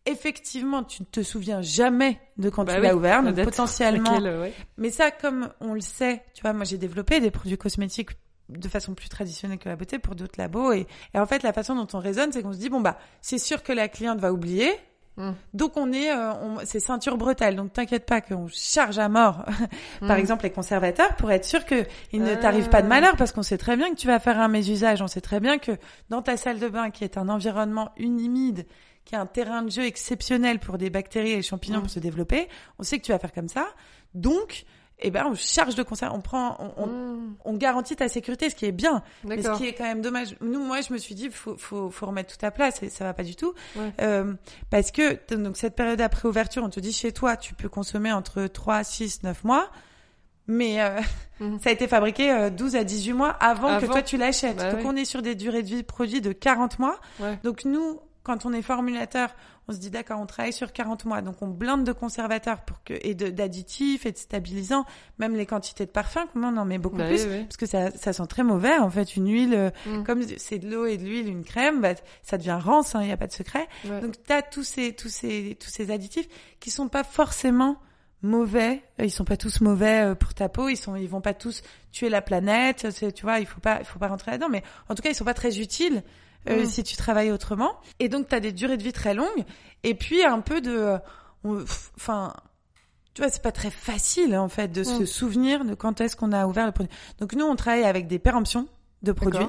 Effectivement, tu ne te souviens jamais de quand Bah tu oui, l'as ouvert, donc potentiellement Laquelle, ouais. mais ça, comme on le sait, tu vois, moi j'ai développé des produits cosmétiques de façon plus traditionnelle que la beauté pour d'autres labos. Et, et en fait, la façon dont on raisonne, c'est qu'on se dit, bon, bah, c'est sûr que la cliente va oublier. Mm. Donc on est, euh, on, c'est ceinture bretelle. Donc t'inquiète pas qu'on charge à mort, par Mm. exemple les conservateurs, pour être sûr que il ne Ah. t'arrive pas de malheur, parce qu'on sait très bien que tu vas faire un mésusage. On sait très bien que dans ta salle de bain, qui est un environnement humide, qui est un terrain de jeu exceptionnel pour des bactéries et champignons Mm. pour se développer, on sait que tu vas faire comme ça. Donc, eh ben, on charge de conserve, on prend, on, on, Mm. on garantit ta sécurité, ce qui est bien. Mais ce qui est quand même dommage. Nous, moi, je me suis dit, faut, faut, faut remettre tout à place et ça va pas du tout. Ouais. Euh, parce que, donc, cette période après ouverture, on te dit chez toi, tu peux consommer entre 3, 6, 9 mois. Mais euh, Mhm. ça a été fabriqué euh, 12 à 18 mois avant, que toi tu l'achètes. Bah donc oui. on est sur des durées de vie de produit de 40 mois. Ouais. Donc nous, quand on est formulateur, on se dit d'accord, on travaille sur 40 mois. Donc on blinde de conservateurs pour que et d'additifs et de stabilisants, même les quantités de parfums, comment on en met beaucoup Bah plus oui, oui. parce que ça, ça sent très mauvais en fait une huile euh, Mm. comme c'est de l'eau et de l'huile une crème bah, ça devient rance il n'y a pas de secret Ouais. donc tu as tous ces tous ces tous ces additifs qui sont pas forcément mauvais Euh, ils sont pas tous mauvais euh, pour ta peau ils sont ils vont pas tous tuer la planète tu vois il faut pas il faut pas rentrer là-dedans mais en tout cas ils sont pas très utiles euh, Mm. si tu travailles autrement et donc tu as des durées de vie très longues et puis un peu de euh, enfin tu vois, c'est pas très facile en fait de se Mm. souvenir de quand est-ce qu'on a ouvert le produit. Donc nous, on travaille avec des péremptions de produits,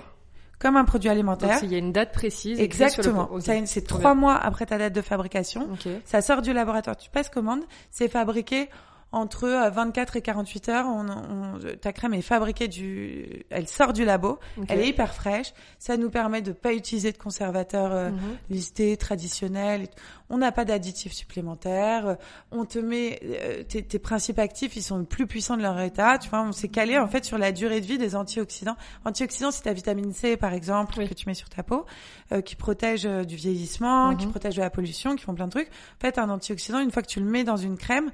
comme un produit alimentaire. il y a une date précise. Exactement. C'est trois mois après ta date de fabrication. Ça sort du laboratoire, tu passes commande, c'est fabriqué entre euh, 24 et 48 heures. On, on- ta crème est fabriquée du, elle sort du labo, elle est hyper fraîche. Ça nous permet de pas utiliser de conservateurs euh, Mhm. listés, traditionnels. On n'a pas d'additifs supplémentaires. On te met euh, tes, tes principes actifs, ils sont plus puissants de leur état. Tu vois, on s'est calé en fait sur la durée de vie des antioxydants. Antioxydants, c'est ta vitamine C par exemple Oui. que tu mets sur ta peau, euh, qui protège du vieillissement, qui Mhm. protège de la pollution, qui font plein de trucs. En fait, un antioxydant, une fois que tu le mets dans une crème,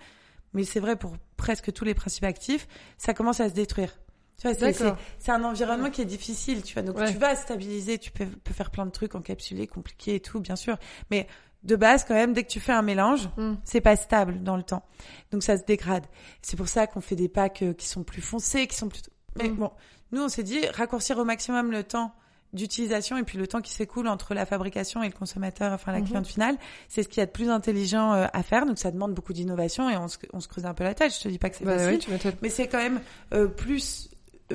mais c'est vrai pour presque tous les principes actifs, ça commence à se détruire. Tu vois, c'est- c'est c'est un environnement qui est difficile, tu vois. Donc Ouais. tu vas stabiliser, tu peux, peux faire plein de trucs encapsulés, compliqués et tout, bien sûr. Mais de base, quand même, dès que tu fais un mélange, Mm. c'est pas stable dans le temps. Donc ça se dégrade. C'est pour ça qu'on fait des packs euh, qui sont plus foncés, qui sont plus. Mais Mm. bon, nous on s'est dit raccourcir au maximum le temps d'utilisation et puis le temps qui s'écoule entre la fabrication et le consommateur, enfin la Mhm. cliente finale, c'est ce qu'il y a de plus intelligent euh, à faire. Donc ça demande beaucoup d'innovation et on se, on se creuse un peu la tête. Je te dis pas que c'est Bah facile, oui, mais c'est quand même euh, plus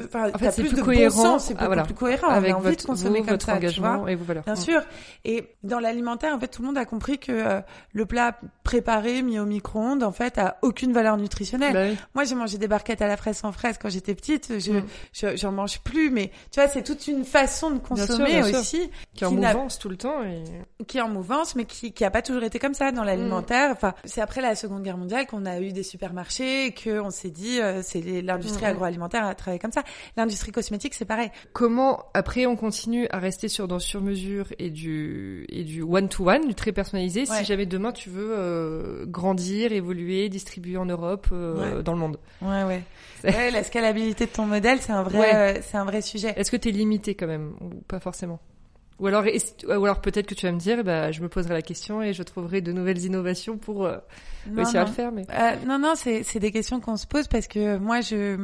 enfin, En fait, c'est plus, plus de cohérent. bon c'est Ah, voilà. plus cohérent. avec on a envie votre, de consommer vous, comme votre ça, tu engagement vois. et vous voilà. Bien sûr. Et dans l'alimentaire, en fait, tout le monde a compris que euh, le plat préparé, mis au micro-ondes, en fait, a aucune valeur nutritionnelle. Bah oui. Moi, j'ai mangé des barquettes à la fraise sans fraise quand j'étais petite. Je, Mm. je- j'en mange plus, mais tu vois, c'est toute une façon de consommer bien sûr. aussi Qui est en mouvance tout le temps et qui est en mouvance, mais qui, qui a pas toujours été comme ça dans l'alimentaire. Enfin, c'est après la Seconde Guerre mondiale qu'on a eu des supermarchés et qu'on s'est dit, euh, c'est les- l'industrie Mhm. agroalimentaire a travaillé comme ça. L'industrie cosmétique, c'est pareil. comment après on continue à rester sur dans sur mesure et du et du one to one, du très personnalisé. Ouais. Si jamais demain tu veux euh, grandir, évoluer, distribuer en Europe, euh, Ouais. dans le monde. Ouais, ouais. Ouais, la scalabilité de ton modèle, c'est un vrai, Ouais. euh, c'est un vrai sujet. Est-ce que t'es limité quand même ou pas forcément? Ou alors ou alors peut-être que tu vas me dire, bah je me poserai la question et je trouverai de nouvelles innovations pour euh, Non, réussir à non. le faire. Mais Euh, non, non, c'est c'est des questions qu'on se pose parce que moi, je,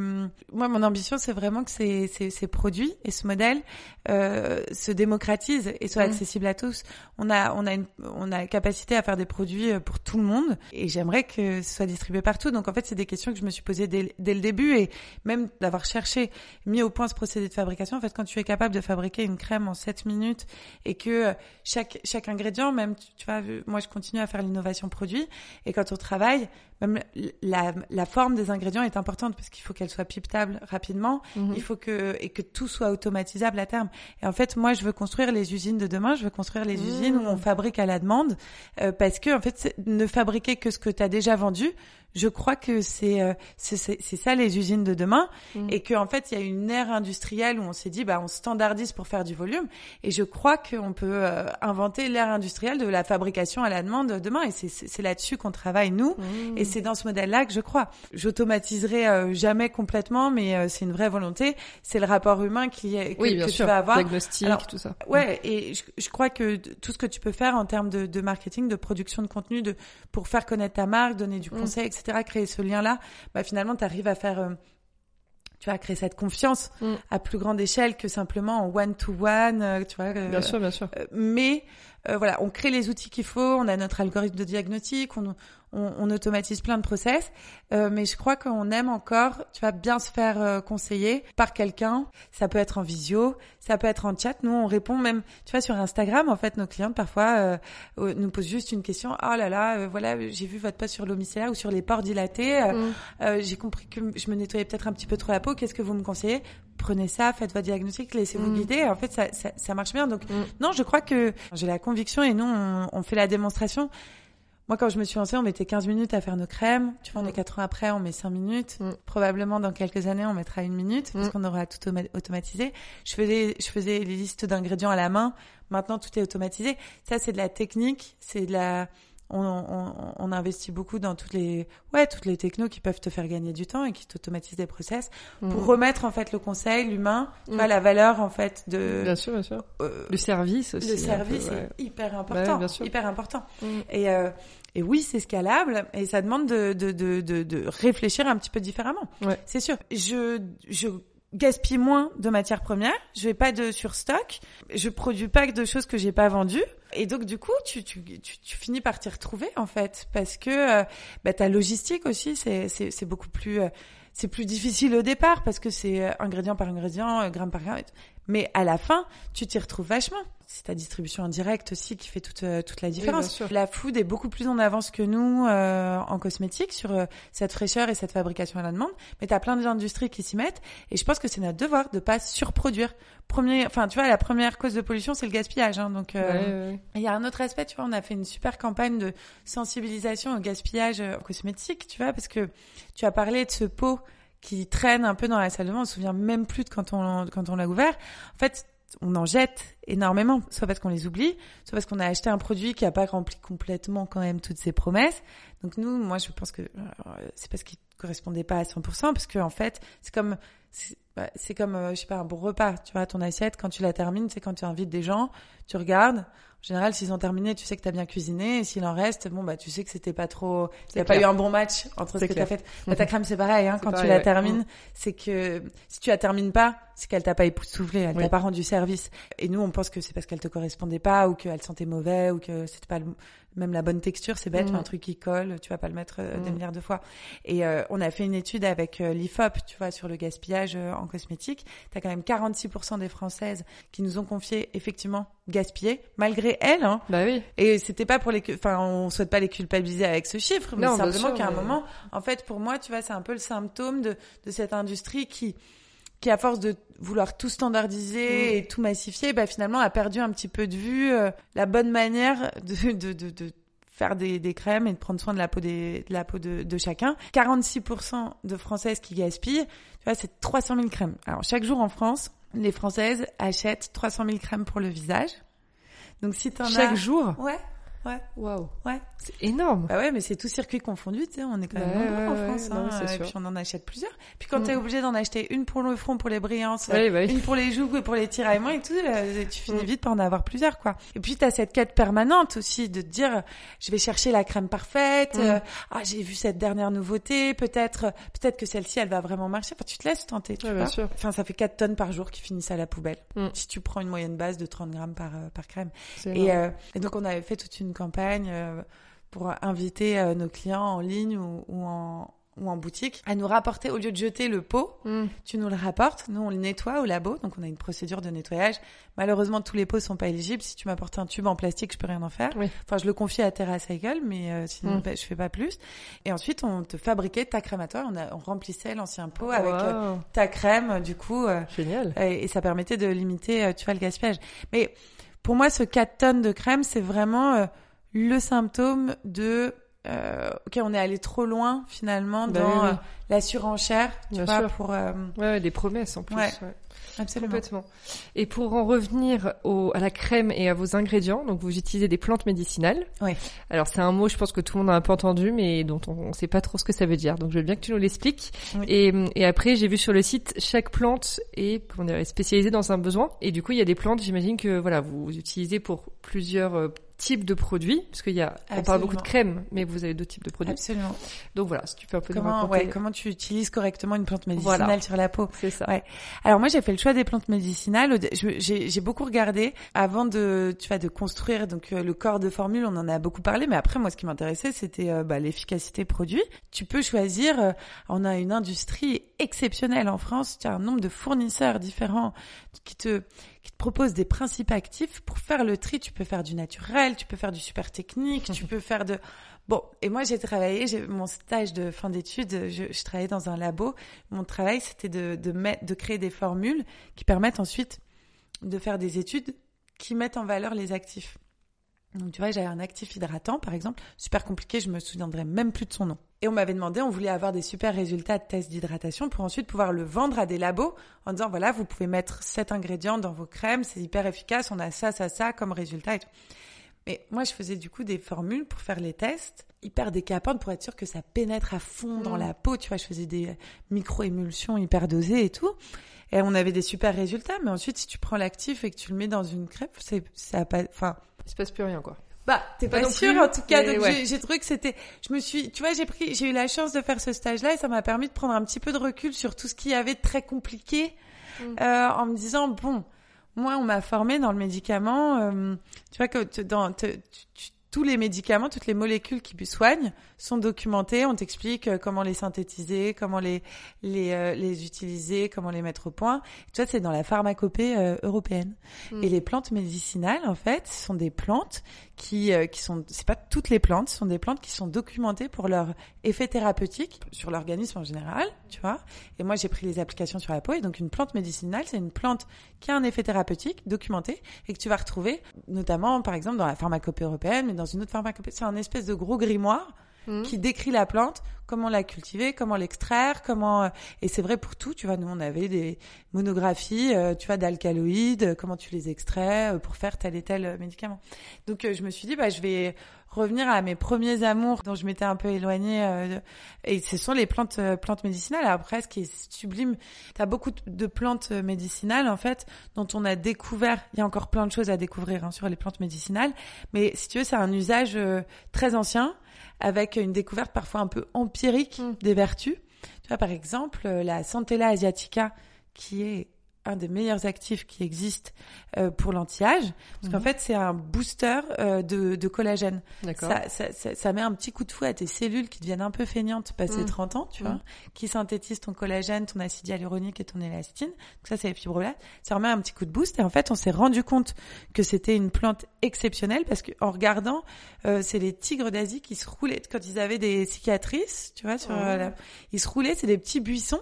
moi, mon ambition, c'est vraiment que ces, ces, ces produits et ce modèle euh, se démocratisent et soient Mhm. accessibles à tous. On a, on a une, on a la capacité à faire des produits euh, pour tout le monde et j'aimerais que ce soit distribué partout. Donc en fait, c'est des questions que je me suis posées dès, dès le début et même d'avoir cherché, mis au point ce procédé de fabrication. En fait, quand tu es capable de fabriquer une crème en 7 minutes et que chaque ingrédient, même tu, vois, moi je continue à faire l'innovation produit et quand on travaille, même la, la forme des ingrédients est importante parce qu'il faut qu'elle soit pipetable rapidement, Mhm. il faut que et que tout soit automatisable à terme. Et en fait, moi je veux construire les usines de demain, je veux construire les Mhm. usines où on fabrique à la demande euh, parce que en fait, ne fabriquer que ce que tu as déjà vendu, je crois que c'est euh, c'est ça les usines de demain Mhm. et qu'en fait il y a une ère industrielle où on s'est dit bah on standardise pour faire du volume et je crois qu'on peut euh, inventer l'ère industrielle de la fabrication à la demande demain et c'est là-dessus qu'on travaille nous et c'est dans ce modèle-là que je crois. J'automatiserai euh, jamais complètement mais euh, c'est une vraie volonté, c'est le rapport humain qui est que, oui, bien que sûr. tu vas avoir Diagnostic, Alors, tout ça. Ouais, et je, je crois que tout ce que tu peux faire en termes de, de marketing, de production de contenu, de pour faire connaître ta marque, donner du Mm. conseil, etc., créer ce lien-là, bah finalement, tu arrives à faire, euh, tu vas créer cette confiance Mm. à plus grande échelle que simplement en one to one, tu vois. euh, Bien sûr, bien sûr. euh, mais euh, voilà, on crée les outils qu'il faut, on a notre algorithme de diagnostic, on, on, on automatise plein de process, euh, mais je crois qu'on aime encore, tu vas bien se faire euh, conseiller par quelqu'un. Ça peut être en visio, ça peut être en chat. Nous, on répond même, tu vois, sur Instagram. En fait, nos clientes parfois euh, nous posent juste une question. Oh là là, euh, voilà, j'ai vu votre post sur l'eau micellaire ou sur les pores dilatés. euh, Mm. euh, j'ai compris que je me nettoyais peut-être un petit peu trop la peau. Qu'est-ce que vous me conseillez? Prenez ça, faites votre diagnostic, laissez-vous Mm. guider. En fait, ça, ça, ça marche bien. Donc, Mm. non, je crois que j'ai la conviction et nous, on, on fait la démonstration. Moi, quand je me suis lancée, on mettait 15 minutes à faire nos crèmes. Tu vois, on est 4 ans après, on met 5 minutes. Mm. Probablement, dans quelques années, on mettra une minute parce Mm. qu'on aura tout automa- automatisé. Je faisais, je faisais les listes d'ingrédients à la main. Maintenant, tout est automatisé. Ça, c'est de la technique. C'est de la... On, on, on investit beaucoup dans toutes les, ouais, toutes les technos qui peuvent te faire gagner du temps et qui t'automatisent des process pour Mm. remettre, en fait, le conseil, l'humain, tu Mm. vois, la valeur, en fait, de, Bien sûr, bien sûr. euh, Le service aussi. le peu, service ouais. est hyper important, ouais, bien sûr. hyper important. Mm. Et, euh, et oui, c'est scalable et ça demande de, de, de, de, de réfléchir un petit peu différemment. Ouais. C'est sûr. Je, je gaspille moins de matières premières. Je vais pas de surstock. Je produis pas que de choses que j'ai pas vendues. Et donc du coup, tu, tu, tu, finis par t'y retrouver en fait, parce que euh, bah, ta logistique aussi, c'est c'est beaucoup plus euh, c'est plus difficile au départ parce que c'est euh, ingrédient par ingrédient, gramme par gramme. Mais à la fin, tu t'y retrouves vachement. C'est ta distribution en direct aussi qui fait toute euh, toute la différence. la food est beaucoup plus en avance que nous euh, en cosmétique sur euh, cette fraîcheur et cette fabrication à la demande. Mais tu as plein d'industries qui s'y mettent et je pense que c'est notre devoir de pas surproduire. Premier, enfin tu vois, la première cause de pollution c'est le gaspillage. Hein, donc euh, Ouais, ouais, ouais. il y a un autre aspect, tu vois, on a fait une super campagne de sensibilisation au gaspillage euh, en cosmétique, tu vois, parce que tu as parlé de ce pot qui traîne un peu dans la salle de bain, on se souvient même plus de quand on, quand on l'a ouvert. En fait, on en jette énormément, soit parce qu'on les oublie, soit parce qu'on a acheté un produit qui n'a pas rempli complètement quand même toutes ses promesses. Donc nous, moi, je pense que euh, c'est parce qu'il correspondait pas à 100%, parce que en fait, c'est comme c'est bah, comme euh, je sais pas un bon repas, tu vois, ton assiette quand tu la termines, c'est quand tu invites des gens, tu regardes. En général, s'ils ont terminé, tu sais que tu as bien cuisiné. Et s'il en reste, bon, bah, tu sais que c'était pas trop, il n'y a pas eu un bon match entre ce que tu as fait. Bah, ta crème, c'est pareil, hein. Quand tu la ouais. termines, Mm. c'est que si tu la termines pas, c'est qu'elle t'a pas époustouflé, elle Oui. t'a pas rendu service. Et nous, on pense que c'est parce qu'elle te correspondait pas ou qu'elle sentait mauvais ou que c'était pas le- même la bonne texture. C'est bête, Mm. un truc qui colle, tu vas pas le mettre euh, des Mm. milliards de fois. Et euh, on a fait une étude avec euh, l'IFOP, tu vois, sur le gaspillage euh, en cosmétique, tu as quand même 46% des Françaises qui nous ont confié effectivement gaspiller, malgré elles. Hein. Bah oui. Et c'était pas pour les, enfin, on souhaite pas les culpabiliser avec ce chiffre, mais Non, simplement qu'à un mais- moment, en fait, pour moi, tu vois, c'est un peu le symptôme de, de cette industrie qui, qui à force de vouloir tout standardiser Mm. et tout massifier, bah finalement a perdu un petit peu de vue euh, la bonne manière de, de, de, de faire des, des crèmes et de prendre soin de la peau des, de la peau de, de chacun. 46% de Françaises qui gaspillent, tu vois, c'est 300 000 crèmes. Alors chaque jour en France, les Françaises achètent 300 000 crèmes pour le visage. Donc si t'en as... Chaque jour? Ouais, ouais, Waouh. ouais. C'est énorme. Bah ouais, mais c'est tout circuit confondu, tu sais, on est quand même Ouais, nombreux en France, non, hein, et puis on en achète plusieurs. Puis quand Mm. t'es obligé d'en acheter une pour le front, pour les brillances, bah une pour les joues et pour les tiraillements et tout, euh, tu finis Mm. vite par en avoir plusieurs, quoi. Et puis t'as cette quête permanente aussi de te dire, je vais chercher la crème parfaite, Mm. euh, ah j'ai vu cette dernière nouveauté, peut-être, peut-être que celle-ci elle va vraiment marcher. Enfin, tu te laisses tenter, tu Ouais, vois. bien sûr. Enfin, ça fait 4 tonnes par jour qui finissent à la poubelle. Si tu prends une moyenne base de 30 grammes par, euh, par crème. Et, euh, et donc on avait fait toute une campagne euh, pour inviter euh, nos clients en ligne ou, ou en ou en boutique à nous rapporter au lieu de jeter le pot, Mm. tu nous le rapportes, nous on le nettoie au labo, donc on a une procédure de nettoyage. Malheureusement tous les pots sont pas éligibles. Si tu m'apportes un tube en plastique, je peux rien en faire. Oui. Enfin je le confie à TerraCycle, mais euh, sinon Mm. bah, je fais pas plus. Et ensuite on te fabriquait ta crème à toi, on, a, on remplissait l'ancien pot avec euh, Waouh. ta crème, du coup. euh, Génial. et, et ça permettait de limiter, tu vois, le gaspillage. Mais pour moi, ce 4 tonnes de crème, c'est vraiment euh, le symptôme de euh, ok, on est allé trop loin finalement Bah dans oui, oui. euh, la surenchère, tu Bien vois, sûr. pour euh, Ouais, ouais, des promesses en plus. Ouais. ouais. Absolument. Complètement. Et pour en revenir au, à la crème et à vos ingrédients, donc vous utilisez des plantes médicinales. Oui. Alors c'est un mot, je pense que tout le monde a un peu entendu, mais dont on ne sait pas trop ce que ça veut dire. Donc je veux bien que tu nous l'expliques. Oui. Et, et après, j'ai vu sur le site, chaque plante est, comment dire, est spécialisée dans un besoin. Et du coup, il y a des plantes, j'imagine que voilà, vous utilisez pour plusieurs euh, types de produits, parce qu'il y a, on parle beaucoup de crème, mais vous avez d'autres types de produits. Absolument. Donc voilà, si tu peux un peu nous Comment, raconter. ouais, comment tu utilises correctement une plante médicinale Voilà. sur la peau C'est ça. Ouais. Alors moi j'ai fait le choix des plantes médicinales. J'ai j'ai beaucoup regardé avant de, tu vois, de construire donc euh, le corps de formule. On en a beaucoup parlé, mais après moi ce qui m'intéressait c'était euh, bah, l'efficacité produit. Tu peux choisir. euh, on a une industrie exceptionnelle en France. Tu as un nombre de fournisseurs différents qui te qui te proposent des principes actifs pour faire le tri. Tu peux faire du naturel, tu peux faire du super technique, tu peux faire de Bon, et moi j'ai travaillé, j'ai mon stage de fin d'études, je, travaillais dans un labo. Mon travail c'était de, de créer des formules qui permettent ensuite de faire des études qui mettent en valeur les actifs. Donc tu vois, j'avais un actif hydratant par exemple, super compliqué, je me souviendrai même plus de son nom. Et on m'avait demandé, on voulait avoir des super résultats de tests d'hydratation pour ensuite pouvoir le vendre à des labos en disant voilà, vous pouvez mettre cet ingrédient dans vos crèmes, c'est hyper efficace, on a ça, ça, ça comme résultat et tout. Mais moi, je faisais du coup des formules pour faire les tests hyper décapantes pour être sûr que ça pénètre à fond dans Mm. la peau. Tu vois, je faisais des micro-émulsions hyper dosées et tout. Et on avait des super résultats. Mais ensuite, si tu prends l'actif et que tu le mets dans une crêpe, c'est, ça a pas, enfin, Il se passe plus rien, quoi. bah, t'es Pas sûr en tout cas. Donc ouais. j'ai, j'ai trouvé que c'était, je me suis, tu vois, j'ai pris, j'ai eu la chance de faire ce stage-là et ça m'a permis de prendre un petit peu de recul sur tout ce qu'il y avait de très compliqué, Mm. euh, en me disant bon, moi on m'a formé dans le médicament, euh, tu vois que te- dans te- tu- tu- tous les médicaments, toutes les molécules qui soignent sont documentées. On t'explique euh, comment les synthétiser, comment les les euh, les utiliser, comment les mettre au point. Tu vois, c'est dans la pharmacopée euh, européenne. Mm. Et les plantes médicinales, en fait, sont des plantes qui euh, qui sont c'est pas toutes les plantes, ce sont des plantes qui sont documentées pour leur effet thérapeutique sur l'organisme en général, tu vois. Et moi, j'ai pris les applications sur la peau et donc une plante médicinale, c'est une plante qui a un effet thérapeutique documenté et que tu vas retrouver notamment par exemple dans la pharmacopée européenne, mais dans une autre pharmacopée, c'est un espèce de gros grimoire Mm. qui décrit la plante, comment la cultiver, comment l'extraire, comment euh, et c'est vrai pour tout, tu vois, nous on avait des monographies, euh, tu vois, d'alcaloïdes, euh, comment tu les extrais pour faire tel et tel médicament. Donc je me suis dit bah je vais revenir à mes premiers amours dont je m'étais un peu éloignée et ce sont les plantes plantes médicinales. Après ce qui est sublime, tu as beaucoup de- plantes médicinales en fait dont on a découvert, il y a encore plein de choses à découvrir hein, sur les plantes médicinales, mais si tu veux c'est un usage très ancien avec une découverte parfois un peu empirique Mm. des vertus. Tu vois, par exemple, euh, la Centella asiatica, qui est un des meilleurs actifs qui existent euh, pour l'anti-âge, parce qu'en Mhm. fait, c'est un booster euh, de, de collagène. Ça, ça, ça, ça met un petit coup de fouet à tes cellules qui deviennent un peu feignantes passé Mhm. 30 ans, tu Mhm. vois, qui synthétisent ton collagène, ton acide hyaluronique et ton élastine. Donc ça, c'est les fibroblastes. Ça remet un petit coup de boost. Et en fait, on s'est rendu compte que c'était une plante exceptionnelle parce qu'en regardant, euh, c'est les tigres d'Asie qui se roulaient quand ils avaient des cicatrices, tu vois, sur euh, la- ils se roulaient, c'est des petits buissons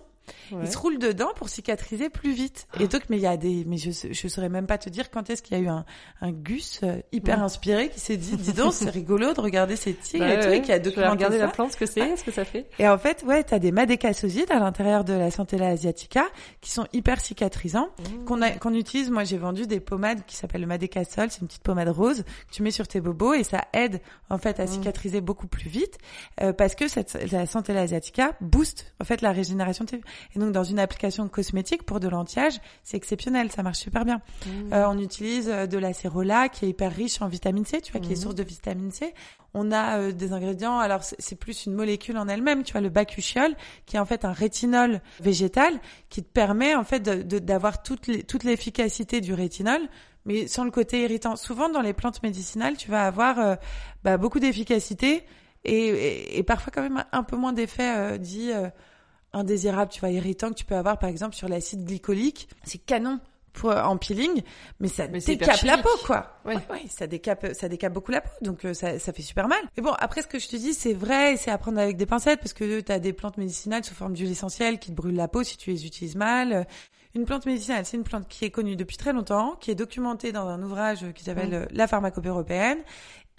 Ouais. ils se roulent dedans pour cicatriser plus vite. Et donc, mais il y a des, mais je, je saurais même pas te dire quand est-ce qu'il y a eu un, un Gus euh, hyper inspiré qui s'est dit, dis donc, c'est rigolo de regarder ces tigres Bah et tout, ouais, et qui a documenté regarder ça. la plante, ce que c'est, ce que ça fait. Et en fait, ouais, t'as des madécassosides à l'intérieur de la Centella asiatica qui sont hyper cicatrisants, qu'on a, qu'on utilise. Moi, j'ai vendu des pommades qui s'appellent le madécassol. C'est une petite pommade rose que tu mets sur tes bobos et ça aide, en fait, à Mm. cicatriser beaucoup plus vite, euh, parce que cette, la Centella asiatica booste, en fait, la régénération de tes... Et donc, dans une application cosmétique pour de l'anti-âge, c'est exceptionnel. Ça marche super bien. Mmh. Euh, on utilise euh, de la cérola qui est hyper riche en vitamine C, tu vois, qui est Mhm. source de vitamine C. On a euh, des ingrédients, alors c'est- plus une molécule en elle-même, tu vois, le bacuchiol, qui est en fait un rétinol végétal qui te permet en fait d'avoir toute l'efficacité du rétinol, mais sans le côté irritant. Souvent dans les plantes médicinales, tu vas avoir euh, bah, beaucoup d'efficacité et, et, et parfois quand même un peu moins d'effets euh, dits euh, indésirables, tu vois, irritants que tu peux avoir par exemple sur l'acide glycolique. C'est canon pour en peeling, mais ça Mais décape la peau, quoi. Ouais. Ouais, ça décape, ça décape beaucoup la peau, donc euh, ça, ça fait super mal. Mais bon, après ce que je te dis, c'est vrai, c'est à prendre avec des pincettes, parce que tu as des plantes médicinales sous forme d'huile essentielle qui te brûlent la peau si tu les utilises mal. Euh, Une plante médicinale, c'est une plante qui est connue depuis très longtemps, qui est documentée dans un ouvrage qui s'appelle euh, La pharmacopée européenne,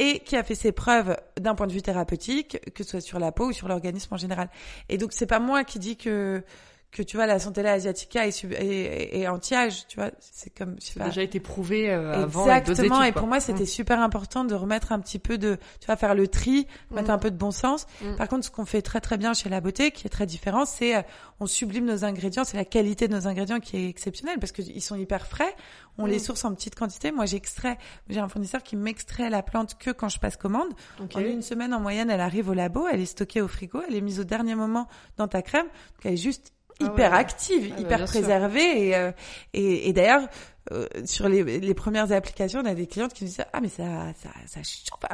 et qui a fait ses preuves d'un point de vue thérapeutique, que ce soit sur la peau ou sur l'organisme en général. Et donc c'est pas moi qui dis que que tu vois la Centella asiatica est, sub- est, est- est anti-âge, tu vois, c'est comme Ça pas. a déjà été prouvé euh, avant Exactement. études, Et quoi. pour moi, c'était super important de remettre un petit peu de, tu vois, faire le tri, mettre Mm. un peu de bon sens. Mm. Par contre, ce qu'on fait très très bien chez La Beauté, qui est très différent, c'est euh, on sublime nos ingrédients. C'est la qualité de nos ingrédients qui est exceptionnelle parce qu'ils sont hyper frais. On Mm. les source en petite quantité. Moi, j'extrais. J'ai un fournisseur qui m'extrait la plante que quand je passe commande. Ok. En une semaine en moyenne, elle arrive au labo, elle est stockée au frigo, elle est mise au dernier moment dans ta crème. Donc elle est juste hyper ouais. active, Ah bah, hyper sûr. préservée et euh, et, et d'ailleurs euh, sur les, les premières applications, on a des clientes qui nous disent ah mais ça ça ça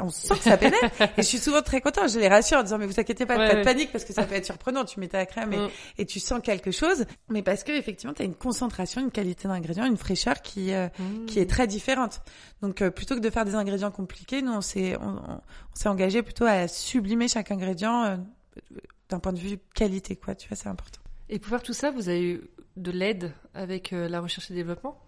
on sent que ça pénètre et je suis souvent très contente, je les rassure en disant mais vous inquiétez pas, Ouais, pas de panique parce que ça peut être surprenant, tu mets ta crème et, Mm. et tu sens quelque chose, mais parce que effectivement tu as une concentration, une qualité d'ingrédient, une fraîcheur qui euh, qui est très différente. Donc euh, plutôt que de faire des ingrédients compliqués, nous on s'est on, on- on s'est engagé plutôt à sublimer chaque ingrédient euh, d'un point de vue qualité quoi, tu vois, c'est important. Et pour faire tout ça, vous avez eu de l'aide avec euh, la recherche et développement?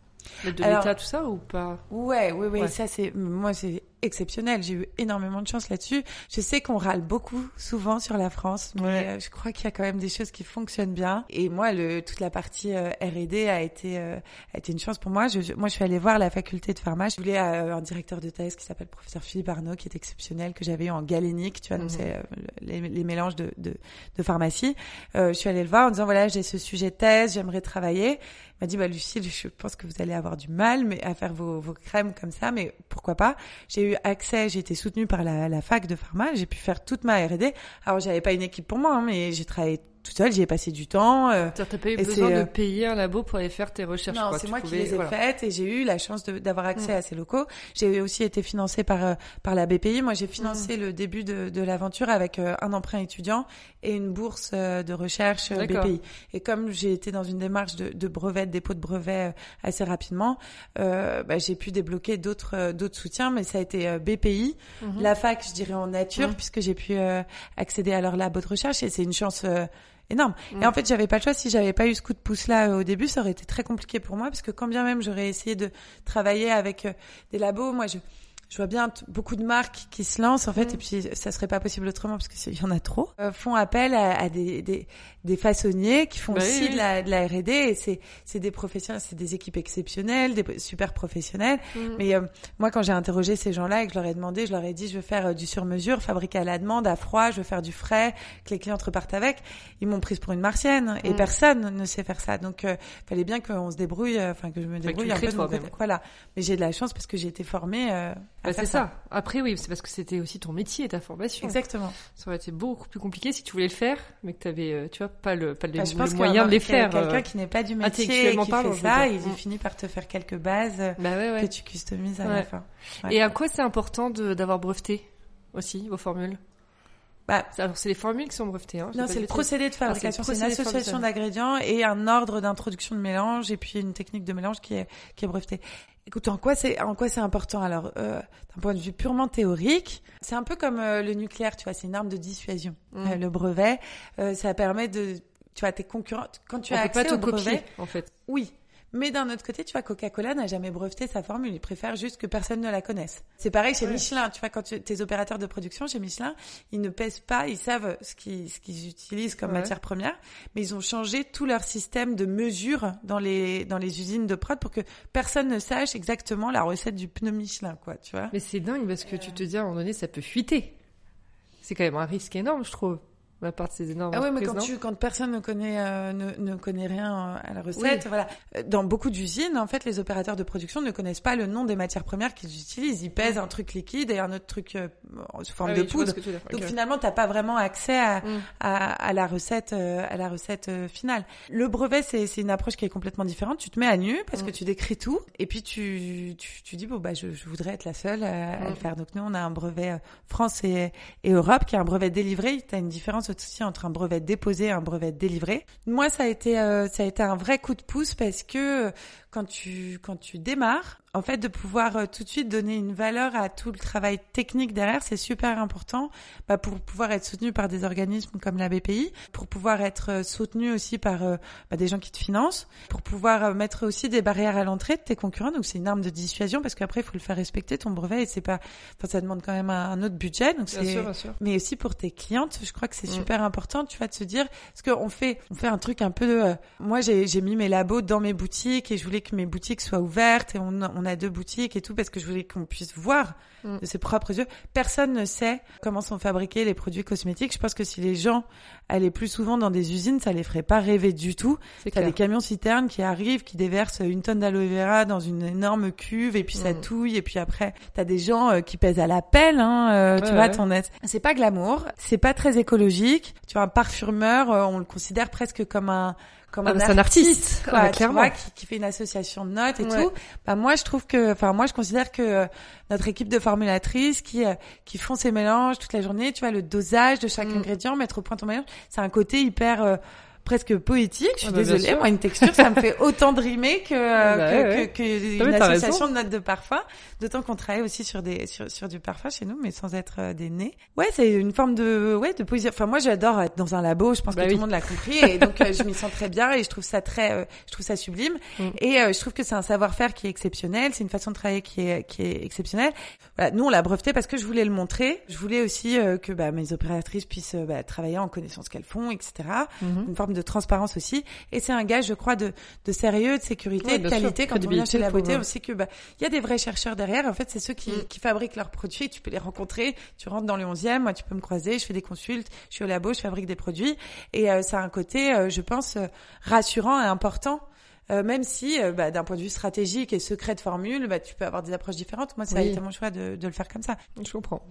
L'aide de l'État, tout ça, ou pas? Ouais, oui, oui, Ouais. ça c'est moi c'est exceptionnel. J'ai eu énormément de chance là-dessus. Je sais qu'on râle beaucoup souvent sur la France, mais Ouais. euh, je crois qu'il y a quand même des choses qui fonctionnent bien. Et moi, le toute la partie euh, R&D a été euh, a été une chance pour moi. Je, je- moi, je suis allée voir la faculté de pharma. Je voulais euh, un directeur de thèse qui s'appelle professeur Philippe Arnaud, qui est exceptionnel, que j'avais eu en galénique, tu vois, donc Mhm. c'est les, les mélanges de, de, de pharmacie. Je suis allée le voir en disant voilà, j'ai ce sujet de thèse, j'aimerais travailler. Il m'a dit bah Lucille, je pense que vous allez avoir du mal mais à faire vos, vos crèmes comme ça, mais pourquoi pas J'ai eu accès, j'ai été soutenue par la, fac de pharma, j'ai pu faire toute ma R&D. Alors j'avais pas une équipe pour moi, hein, mais j'ai travaillé toute seule, j'y ai passé du temps. euh, T'as pas eu besoin de euh, payer un labo pour aller faire tes recherches non, c'est moi qui les ai voilà. faites et j'ai eu la chance d'avoir accès Mm. à ces locaux. J'ai aussi été financée par euh, par la BPI. Moi, j'ai financé Mm. le début de, de l'aventure avec euh, un emprunt étudiant et une bourse de recherche. BPI. Et comme j'ai été dans une démarche de, de brevet, de dépôt de brevet assez rapidement, euh, bah, j'ai pu débloquer d'autres d'autres soutiens. Mais ça a été BPI, Mhm. la fac, je dirais en nature, Mm. puisque j'ai pu euh, accéder à leur labo de recherche et c'est une chance euh, énorme. Mm. Et en fait, j'avais pas le choix. Si j'avais pas eu ce coup de pouce là au début, ça aurait été très compliqué pour moi parce que quand bien même j'aurais essayé de travailler avec euh, des labos, moi je je vois bien beaucoup de marques qui se lancent en fait Mm. et puis ça serait pas possible autrement parce que c'est- il y en a trop euh, font appel à, à des, des des façonniers qui font Bah aussi oui. de la de la R&D et c'est c'est des professionnels c'est des équipes exceptionnelles des super professionnels Mm. mais euh, moi, quand j'ai interrogé ces gens-là et que je leur ai demandé, je leur ai dit, je veux faire euh, du sur-mesure, fabriqué à la demande, à froid, je veux faire du frais, que les clients repartent avec. Ils m'ont prise pour une martienne et Mm. personne ne sait faire ça. Donc, euh, fallait bien qu'on se débrouille, euh, enfin que je me débrouille le un peu de mon côté. Voilà. Mais j'ai de la chance parce que j'ai été formée euh, Bah, c'est ça. Après, oui, c'est parce que c'était aussi ton métier, ta formation. Exactement. Ça aurait été beaucoup plus compliqué si tu voulais le faire, mais que tu avais, tu vois, pas le, pas le, Bah, je le moyen de les faire. Quelqu'un euh. qui n'est pas du métier et intellectuellement qui parlant, fait ça, il Mm. finit par te faire quelques bases euh, Bah ouais, ouais. que tu customises à Ouais. la fin. Et à quoi c'est important d'avoir breveté aussi vos formules? Bah, Alors c'est les formules qui sont brevetées. Hein, Non, c'est le procédé de fabrication. c'est une association d'ingrédients et un ordre d'introduction de mélange et puis une technique de mélange qui est, qui est brevetée. Écoute, en quoi c'est, en quoi c'est important? Alors, euh, d'un point de vue purement théorique, c'est un peu comme euh, le nucléaire, tu vois, c'est une arme de dissuasion. Mm. Euh, le brevet, euh, ça permet de, tu vois, tes concurrents, quand tu On as peut pas accès te au brevet, copier, en fait. oui. Mais d'un autre côté, tu vois, Coca-Cola n'a jamais breveté sa formule. Ils préfèrent juste que personne ne la connaisse. C'est pareil chez Ouais. Michelin. Tu vois, quand tu, tes opérateurs de production chez Michelin, ils ne pèsent pas, ils savent ce qu'ils, ce qu'ils utilisent comme Ouais. matière première, mais ils ont changé tout leur système de mesure dans les, dans les usines de prod pour que personne ne sache exactement la recette du pneu Michelin, quoi, tu vois. Mais c'est dingue parce que tu te dis à un moment donné, ça peut fuiter. C'est quand même un risque énorme, je trouve, la part de ces énormes Ah ouais, mais quand tu, quand personne ne connaît, euh, ne, ne connaît rien euh, à la recette, voilà. Euh, Dans beaucoup d'usines, en fait, les opérateurs de production ne connaissent pas le nom des matières premières qu'ils utilisent. Ils pèsent un truc liquide et un autre truc euh, sous Ah forme oui, de poudre. que tu. Donc Ok. finalement, t'as pas vraiment accès à, Mm. à, à la recette, euh, à la recette euh, finale. Le brevet, c'est c'est une approche qui est complètement différente. Tu te mets à nu parce que Mm. tu décris tout, et puis tu tu, tu dis bon bah je, je voudrais être la seule à, à Mm. le faire. Donc nous, on a un brevet euh, France et, et Europe qui est un brevet délivré. T'as une différence aussi entre un brevet déposé et un brevet délivré. Moi, ça a été euh, ça a été un vrai coup de pouce parce que quand tu quand tu démarres, en fait, de pouvoir euh, tout de suite donner une valeur à tout le travail technique derrière, c'est super important bah, pour pouvoir être soutenu par des organismes comme la BPI, pour pouvoir être euh, soutenu aussi par euh, bah, des gens qui te financent, pour pouvoir mettre aussi des barrières à l'entrée de tes concurrents. Donc c'est une arme de dissuasion parce qu'après il faut le faire respecter ton brevet et c'est pas, enfin ça demande quand même un, autre budget. Donc Bien sûr, bien sûr. mais aussi pour tes clientes, je crois que c'est Mm. super important, tu vois, de se dire, parce qu'on fait, on fait un truc un peu, moi j'ai, j'ai mis mes labos dans mes boutiques et je voulais que mes boutiques soient ouvertes et on, a- on a deux boutiques et tout parce que je voulais qu'on puisse voir Mm. de ses propres yeux. Personne ne sait comment sont fabriqués les produits cosmétiques. Je pense que si les gens allaient plus souvent dans des usines, ça les ferait pas rêver du tout. T'as des camions citernes qui arrivent, qui déversent une tonne d'aloe vera dans une énorme cuve et puis ça Mm. touille et puis après t'as des gens euh, qui pèsent à la pelle, hein, euh, tu vois, ouais. ton. C'est pas glamour, c'est pas très écologique. Tu vois, un parfumeur, euh, on le considère presque comme un comme Ah un, bah, c'est un artiste. Ah quoi, tu clairement. vois, qui, qui fait une association de notes et Ouais. tout. Bah moi je trouve que, enfin moi je considère que euh, notre équipe de formulatrices qui euh, qui font ces mélanges toute la journée, tu vois, le dosage de chaque Mm. ingrédient, mettre au point ton mélange, c'est un côté hyper euh, presque poétique. Je suis Ah bah, désolée, moi une texture ça me fait autant de rimer que euh, Bah que, ouais, ouais. que, que Non, mais une t'as association de notes de parfum. D'autant qu'on travaille aussi sur des sur, sur du parfum chez nous, mais sans être euh, des nez. Ouais, c'est une forme de ouais de poésie. Enfin moi j'adore être dans un labo. Je pense Bah que oui. tout le monde l'a compris et donc euh, je m'y sens très bien et je trouve ça très euh, je trouve ça sublime. Mm. Et je trouve que c'est un savoir-faire qui est exceptionnel, c'est une façon de travailler qui est qui est exceptionnelle. Voilà, nous on l'a breveté parce que je voulais le montrer. Je voulais aussi que bah, mes opératrices puissent travailler en connaissant ce qu'elles font, etc. Mhm. Une forme de transparence aussi. Et c'est un gage, je crois, de, de sérieux, de sécurité, Ouais, de sûr. qualité. Quand on vient chez la beauté, on sait que bah il y a des vrais chercheurs derrière. En fait, c'est ceux qui, Mm. qui fabriquent leurs produits. Tu peux les rencontrer. Tu rentres dans le 11e, moi tu peux me croiser. Je fais des consultes. Je suis au labo, je fabrique des produits. Et euh, ça a un côté, euh, je pense, euh, rassurant et important. Euh, même si, euh, bah, d'un point de vue stratégique et secret de formule, bah, tu peux avoir des approches différentes. Moi, ça a été mon choix de, de le faire comme ça. Je comprends.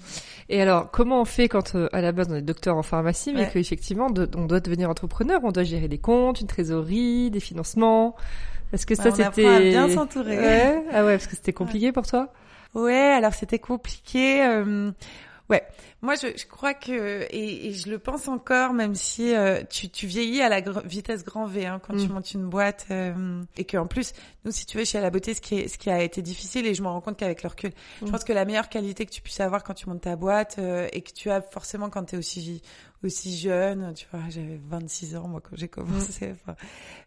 Et alors, comment on fait quand, euh, à la base, on est docteur en pharmacie, mais Ouais. qu'effectivement, on doit devenir entrepreneur, on doit gérer des comptes, une trésorerie, des financements? Est-ce que Bah, ça, apprend c'était... bien s'entourer. Ouais. Ah ouais, parce que c'était compliqué pour toi? Ouais, alors c'était compliqué. euh, ouais, moi je, je crois que et, et je le pense encore, même si euh, tu, tu vieillis à la gr- vitesse grand V hein, quand tu Mm. montes une boîte euh, et que en plus nous si tu veux chez la beauté ce qui est ce qui a été difficile et je m'en rends compte qu'avec le recul, je Mm. pense que la meilleure qualité que tu puisses avoir quand tu montes ta boîte euh, et que tu as forcément quand tu es aussi aussi jeune, tu vois, j'avais 26 ans moi quand j'ai commencé, enfin,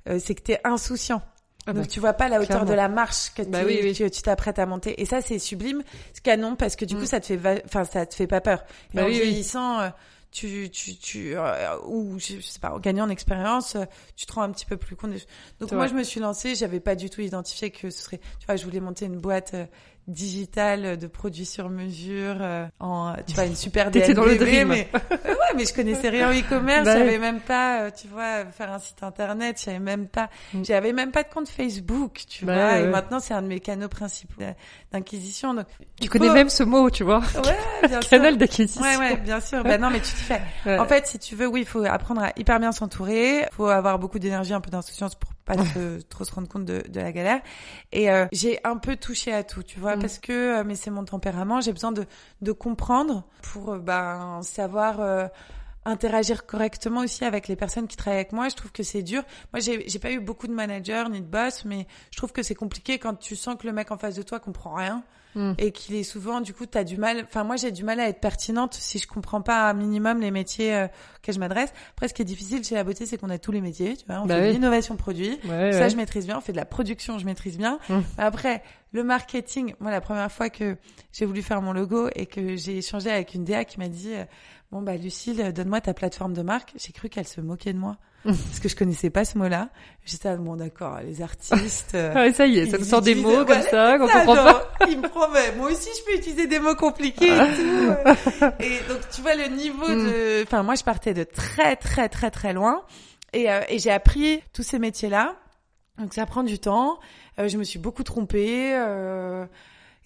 euh, c'est que tu es insouciant. Ah Donc bah, tu vois pas la hauteur clairement. de la marche que, Bah tu- oui, oui. que tu t'apprêtes à monter. Et ça c'est sublime, c'est canon parce que du coup Mm. ça te fait, enfin ça te fait pas peur. Et Bah en oui, vieillissant, euh, tu, tu, tu, euh, ou je, sais pas, en gagnant en expérience, euh, tu te rends un petit peu plus compte. des. Donc moi vrai. je me suis lancée, j'avais pas du tout identifié que ce serait, tu vois, je voulais monter une boîte digital de produits sur mesure euh, en tu vois une super T'étais dans le dream. mais ouais mais je connaissais rien au e-commerce Bah savais même pas euh, tu vois faire un site internet je savais même pas Mm. j'avais même pas de compte Facebook tu Bah vois ouais, et maintenant c'est un de mes canaux principaux euh, d'inquisition donc Tu connais même ce mot, tu vois. ouais bien Canal d'acquisition. Ouais, ouais, bien sûr. Bah non, mais tu t'y fais. Ouais. En fait, si tu veux, oui, il faut apprendre à hyper bien s'entourer. Faut avoir beaucoup d'énergie, un peu d'insouciance pour pas trop se rendre compte de, de la galère. Et euh, j'ai un peu touché à tout, tu vois, Mm. parce que, euh, mais c'est mon tempérament. J'ai besoin de, de comprendre pour euh, ben savoir. euh, interagir correctement aussi avec les personnes qui travaillent avec moi. Je trouve que c'est dur. Moi, j'ai j'ai pas eu beaucoup de managers ni de boss, mais je trouve que c'est compliqué quand tu sens que le mec en face de toi comprend rien Mm. et qu'il est souvent du coup t'as du mal enfin moi j'ai du mal à être pertinente si je comprends pas un minimum les métiers euh, auxquels je m'adresse après ce qui est difficile chez la beauté c'est qu'on a tous les métiers tu vois on Bah fait oui. de l'innovation produit Ouais, ça ouais. je maîtrise bien on fait de la production je maîtrise bien Mm. après le marketing moi la première fois que j'ai voulu faire mon logo et que j'ai échangé avec une DA qui m'a dit euh, bon bah Lucille donne-moi ta plateforme de marque j'ai cru qu'elle se moquait de moi. parce que je connaissais pas ce mot-là j'étais ah, bon d'accord les artistes euh, ouais, ça y est, ça nous sort des mots comme ça, qu'on comprend genre, pas. Il me promet. Moi aussi, je peux utiliser des mots compliqués et tout. euh. Et donc, tu vois, le niveau Mm. de... Enfin, moi, je partais de très, très, très, très loin. Et, euh, et j'ai appris tous ces métiers-là. Donc, ça prend du temps. Euh, je me suis beaucoup trompée. euh,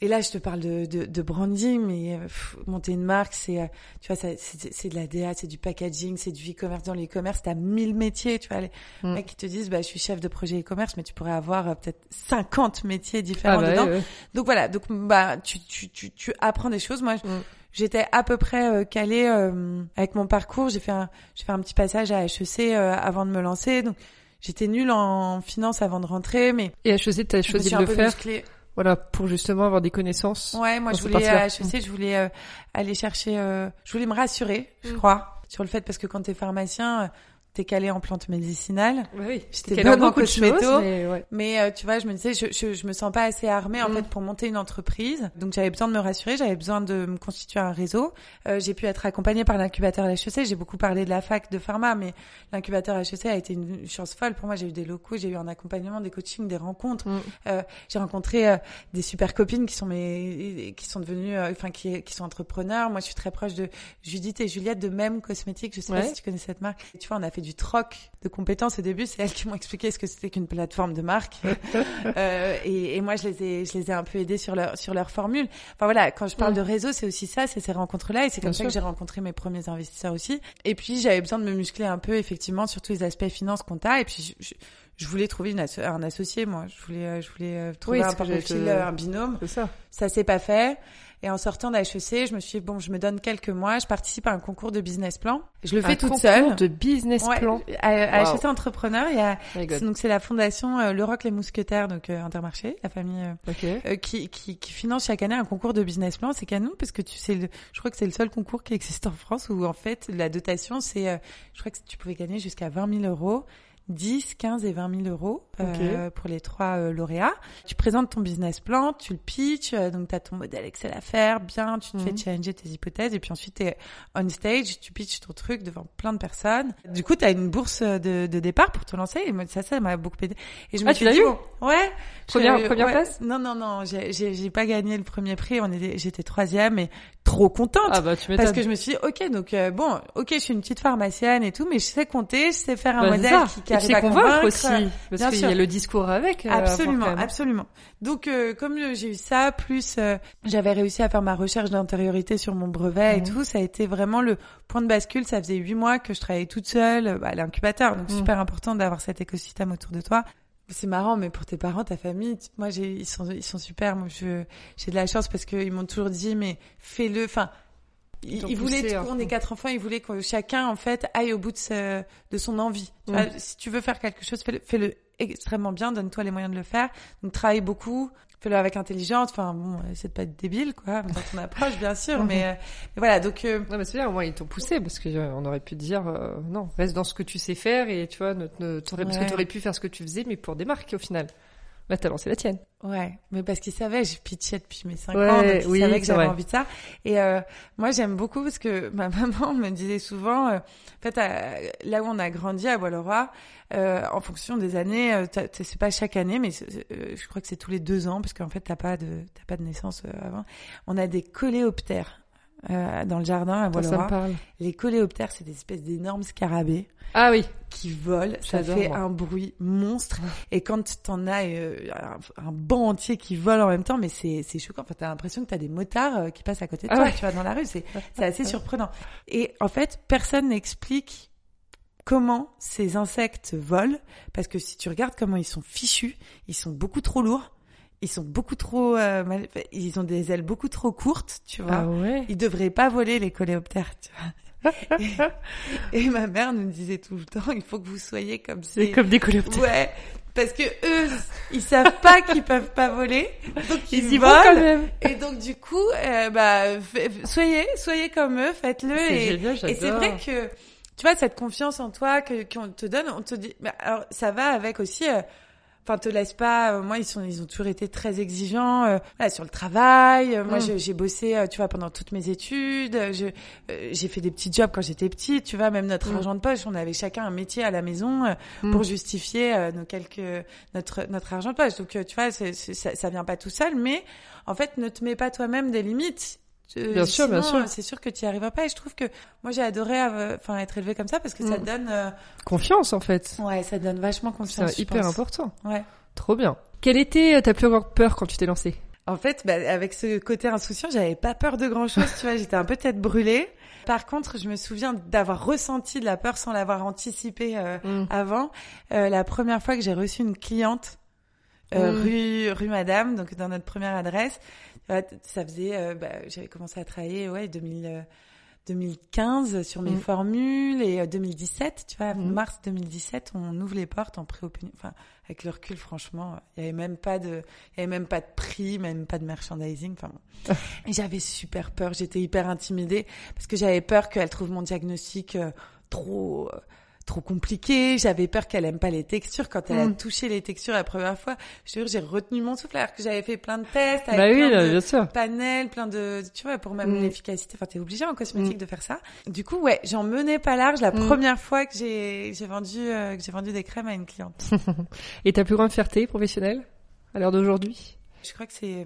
Et là, je te parle de, de, de branding, mais euh, pff, monter une marque, c'est, euh, tu vois, c'est, de la DA, c'est du packaging, c'est du e-commerce. Dans l'e-commerce, t'as mille métiers, tu vois. Les Mm. mecs qui te disent, bah, je suis chef de projet e-commerce, mais tu pourrais avoir euh, peut-être 50 métiers différents Ah bah, dedans. ouais, ouais. Donc voilà, donc bah tu tu tu tu apprends des choses. Moi, Mm. j'étais à peu près euh, calée euh, avec mon parcours. J'ai fait un j'ai fait un petit passage à HEC euh, avant de me lancer. Donc j'étais nulle en finance avant de rentrer, mais Et HEC, t'as choisi de le faire, musclée. Voilà, pour justement avoir des connaissances. Ouais, moi je voulais à partie-là. HEC, je voulais euh, aller chercher, euh, je voulais me rassurer, je Mm. crois, sur le fait parce que quand t'es pharmacien, euh, t'es calé en plantes médicinales. Oui. J'étais bonne en beaucoup de choses, mais ouais. Mais euh, tu vois, je me disais, je, je, je me sens pas assez armée en Mm. fait pour monter une entreprise. Donc j'avais besoin de me rassurer, j'avais besoin de me constituer un réseau. Euh, j'ai pu être accompagnée par l'incubateur HEC. J'ai beaucoup parlé de la fac de pharma, mais l'incubateur HEC a été une chance folle pour moi. J'ai eu des locaux, j'ai eu un accompagnement, des coachings, des rencontres. Mm. Euh, j'ai rencontré euh, des super copines qui sont mes, qui sont devenues, euh, enfin qui, qui sont entrepreneurs. Moi, je suis très proche de Judith et Juliette de Même Cosmétiques. Je sais pas si tu connais cette marque. Tu vois, on a fait du troc de compétences au début. C'est elles qui m'ont expliqué ce que c'était qu'une plateforme de marque. Euh, et, et moi, je les ai, je les ai un peu aidés sur leur, sur leur formule. Enfin voilà, quand je parle Mm. de réseau, c'est aussi ça, c'est ces rencontres-là, et c'est comme Bien ça que j'ai rencontré mes premiers investisseurs aussi. Et puis j'avais besoin de me muscler un peu, effectivement, sur tous les aspects finance, compta. Et puis je, je, je voulais trouver une asso- un associé, moi. Je voulais, euh, je voulais euh, trouver Oui, un profil, te- euh, un binôme. Ça. Ça s'est pas fait. Et en sortant d'HEC, je me suis dit, bon, je me donne quelques mois, je participe à un concours de business plan. Je le fais Un toute concours seule. de business Ouais, plan. à, à Wow. HEC Entrepreneur, il y a, donc c'est la fondation euh, Le Roc les Mousquetaires, donc euh, Intermarché, la famille euh, euh, qui, qui, qui finance chaque année un concours de business plan. C'est canon parce que tu sais, le, je crois que c'est le seul concours qui existe en France où en fait la dotation c'est, euh, je crois que tu pouvais gagner jusqu'à 20 000 euros. 10, 15 et 20 000 euros euh, pour les trois euh, lauréats. Tu présentes ton business plan, tu le pitches, euh, donc tu as ton modèle Excel à faire, bien, tu te fais Mhm. challenger tes hypothèses et puis ensuite tu es on stage, tu pitches ton truc devant plein de personnes. Du coup, tu as une bourse de, de départ pour te lancer et moi, ça, ça m'a beaucoup aidé. Et je me Ah, suis tu l'as eu bon, Ouais. Première- première ouais. place? Non, non, non, j'ai- pas gagné le premier prix. J'étais troisième et trop contente. Ah bah tu parce que je me suis dit, ok, donc euh, bon, ok, je suis une petite pharmacienne et tout, mais je sais compter, je sais faire un Bah, modèle qui, qui arrive à convaincre aussi, parce qu'il y a le discours avec. euh, Absolument, absolument. Donc, euh, comme j'ai eu ça, plus euh, j'avais réussi à faire ma recherche d'intériorité sur mon brevet et Mhm. tout, ça a été vraiment le point de bascule. Ça faisait huit mois que je travaillais toute seule bah, à l'incubateur, donc Mhm. super important d'avoir cet écosystème autour de toi. C'est marrant, mais pour tes parents, ta famille, moi, j'ai, ils sont, ils sont super. Moi, je, j'ai de la chance parce qu'ils m'ont toujours dit, mais fais-le. Enfin, Ils ils, voulaient, hein. on est quatre enfants, ils voulaient que chacun, en fait, aille au bout de, ce- de son envie. Tu vois, si tu veux faire quelque chose, fais-le, fais-le extrêmement bien, donne-toi les moyens de le faire. Donc, travaille beaucoup, fais-le avec intelligence. Enfin, bon, essaie de pas être débile, quoi, dans ton approche, bien sûr. Mhm. mais, euh, mais voilà, donc, euh, Non mais c'est bien, au moins ils t'ont poussé parce que euh, aurait pu te dire euh, non, reste dans ce que tu sais faire et tu vois, ne, ne- t'aurais- parce que Ouais. tu aurais pu faire ce que tu faisais mais pour des marques au final. Bah, t'as lancé la tienne. Ouais, mais parce qu'il savait, je pitchais depuis mes 5 Ouais, ans, donc il oui, savait que j'avais envie de ça. Et euh, moi, j'aime beaucoup parce que ma maman me disait souvent, euh, en fait, à- là où on a grandi à Bois-le-Roi, euh, en fonction des années, euh, c'est pas chaque année, mais euh, je crois que c'est tous les deux ans, parce qu'en fait, t'as pas de t'as pas de naissance euh, avant. On a des coléoptères euh, dans le jardin à parle. Les coléoptères, c'est des espèces d'énormes scarabées Ah oui. qui volent, ça fait moi. un bruit monstre. Et quand t'en as euh, un, un banc entier qui vole en même temps, mais c'est c'est choquant. Enfin, t'as l'impression que t'as des motards euh, qui passent à côté de Ah toi, ouais. tu vois, dans la rue. C'est c'est assez surprenant. Et en fait, personne n'explique comment ces insectes volent, parce que si tu regardes comment ils sont fichus, ils sont beaucoup trop lourds. Ils sont beaucoup trop, euh, mal- ils ont des ailes beaucoup trop courtes, tu vois. Ah ouais. Ils devraient pas voler les coléoptères, tu vois. et, et ma mère nous disait tout le temps, il faut que vous soyez comme ces... comme des coléoptères. Ouais, parce que eux, ils savent pas qu'ils peuvent pas voler, donc ils, Ils y vont volent. quand même. Et donc du coup, euh, bah, soyez, soyez comme eux, faites-le. C'est Et, génial, et c'est j'adore. vrai que tu vois cette confiance en toi que qu'on te donne, on te dit. mais alors ça va avec aussi. euh, Enfin, te laisse pas. euh, moi, ils sont, ils ont toujours été très exigeants euh, voilà, sur le travail. Euh, Moi, Mm. j'ai bossé, euh, tu vois, pendant toutes mes études. Euh, Je, euh, j'ai fait des petits jobs quand j'étais petite. Tu vois, même notre Mm. argent de poche, on avait chacun un métier à la maison euh, Mm. pour justifier euh, nos quelques notre notre argent de poche. Donc, euh, tu vois, ça, ça vient pas tout seul, mais en fait, ne te mets pas toi-même des limites. Euh, Bien sûr, bien sûr. euh, C'est sûr que tu y arriveras pas. Et je trouve que moi, j'ai adoré, euh, enfin, être élevée comme ça parce que ça Mm. donne, euh, Confiance en fait. ouais, ça donne vachement confiance. C'est hyper pense. important. Ouais. Trop bien. Quelle était euh, ta plus grande peur quand tu t'es lancée? En fait, bah, avec ce côté insouciant, j'avais pas peur de grand chose, tu vois, j'étais un peu tête brûlée. Par contre, je me souviens d'avoir ressenti de la peur sans l'avoir anticipé euh, Mm. avant. Euh, la première fois que j'ai reçu une cliente euh, Mm. rue rue Madame, donc dans notre première adresse, ça faisait, euh, bah, j'avais commencé à travailler, ouais, 2000. euh, 2015 sur mes Mm. formules et euh, 2017, tu vois, Mm. mars 2017, on ouvre les portes en pré-opening. Enfin, avec le recul, franchement, il y avait même pas de, il y avait même pas de prix, même pas de merchandising. Enfin, bon. Et j'avais super peur. J'étais hyper intimidée parce que j'avais peur qu'elle trouve mon diagnostic euh, trop, euh, trop compliqué. J'avais peur qu'elle aime pas les textures. Quand elle a Mm. touché les textures la première fois, je jure, j'ai retenu mon souffle alors que j'avais fait plein de tests avec Bah oui, plein là, de bien sûr. panels, plein de, tu vois, pour même Mm. l'efficacité. Enfin, t'es obligé en cosmétique de faire ça. Du coup, ouais, j'en menais pas large la Mm. première fois que j'ai, j'ai vendu, euh, que j'ai vendu des crèmes à une cliente. Et ta plus grande fierté professionnelle à l'heure d'aujourd'hui? Je crois que c'est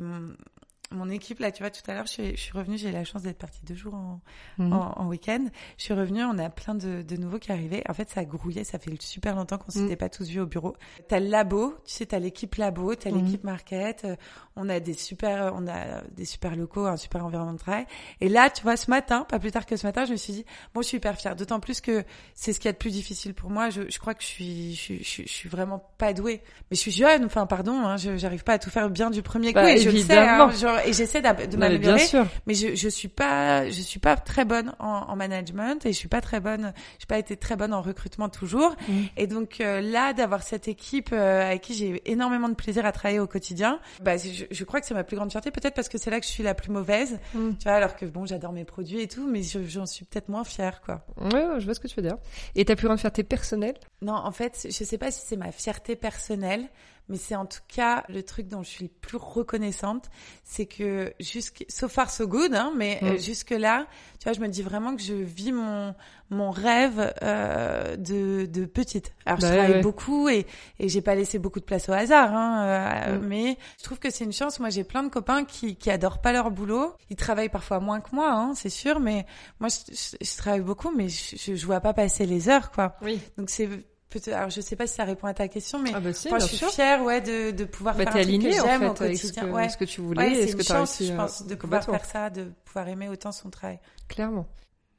mon, équipe là, tu vois, tout à l'heure, je suis, je suis revenue, j'ai eu la chance d'être partie deux jours en, Mhm. en, en week-end. Je suis revenue, on a plein de, de nouveaux qui arrivaient. En fait, ça grouillait, ça fait super longtemps qu'on Mm. s'était pas tous vus au bureau. T'as le labo, tu sais, t'as l'équipe labo, t'as Mm. l'équipe market. euh, On a des super, on a des super locaux, un super environnement de travail. Et là, tu vois, ce matin, pas plus tard que ce matin, je me suis dit, bon, je suis hyper fière. D'autant plus que c'est ce qui est le plus difficile pour moi. Je, je crois que je suis, je, suis- je, suis- je suis vraiment pas douée. Mais je suis jeune, enfin, pardon, hein, je, j'arrive pas à tout faire bien du premier coup. Bah, et je le sais, hein, genre, et j'essaie de m'améliorer. Mais je, je suis pas, je suis pas très bonne en, en management et je suis pas très bonne, j'ai pas été très bonne en recrutement toujours. Mm. Et donc euh, là, d'avoir cette équipe euh, avec qui j'ai énormément de plaisir à travailler au quotidien, bah, je, je crois que c'est ma plus grande fierté, peut-être parce que c'est là que je suis la plus mauvaise, Mm. tu vois, alors que bon, j'adore mes produits et tout, mais je- j'en suis peut-être moins fière, quoi. Ouais, ouais, je vois ce que tu veux dire. Et ta plus grande fierté personnelle? Non, en fait, je sais pas si c'est ma fierté personnelle, mais c'est en tout cas le truc dont je suis le plus reconnaissante, c'est que jusque so far so good, hein, mais Mm. jusque là, tu vois, je me dis vraiment que je vis mon mon rêve euh, de de petite. Alors Bah je ouais, travaille ouais. beaucoup et et j'ai pas laissé beaucoup de place au hasard, hein, euh, Mm. mais je trouve que c'est une chance. Moi, j'ai plein de copains qui qui adorent pas leur boulot. Ils travaillent parfois moins que moi, hein, c'est sûr, mais moi je, je, je travaille beaucoup, mais je je vois pas passer les heures, quoi. Oui. Donc c'est peut-être, alors je sais pas si ça répond à ta question, mais Ah bah si, moi je suis sûr. fière, ouais, de, de pouvoir Bah faire truc que aligné en j'aime fait au avec ce quotidien. que, ouais, ce que tu voulais ouais c'est ce que une tu as chance, réussi je pense, de pouvoir faire ça, de pouvoir aimer autant son travail. Clairement.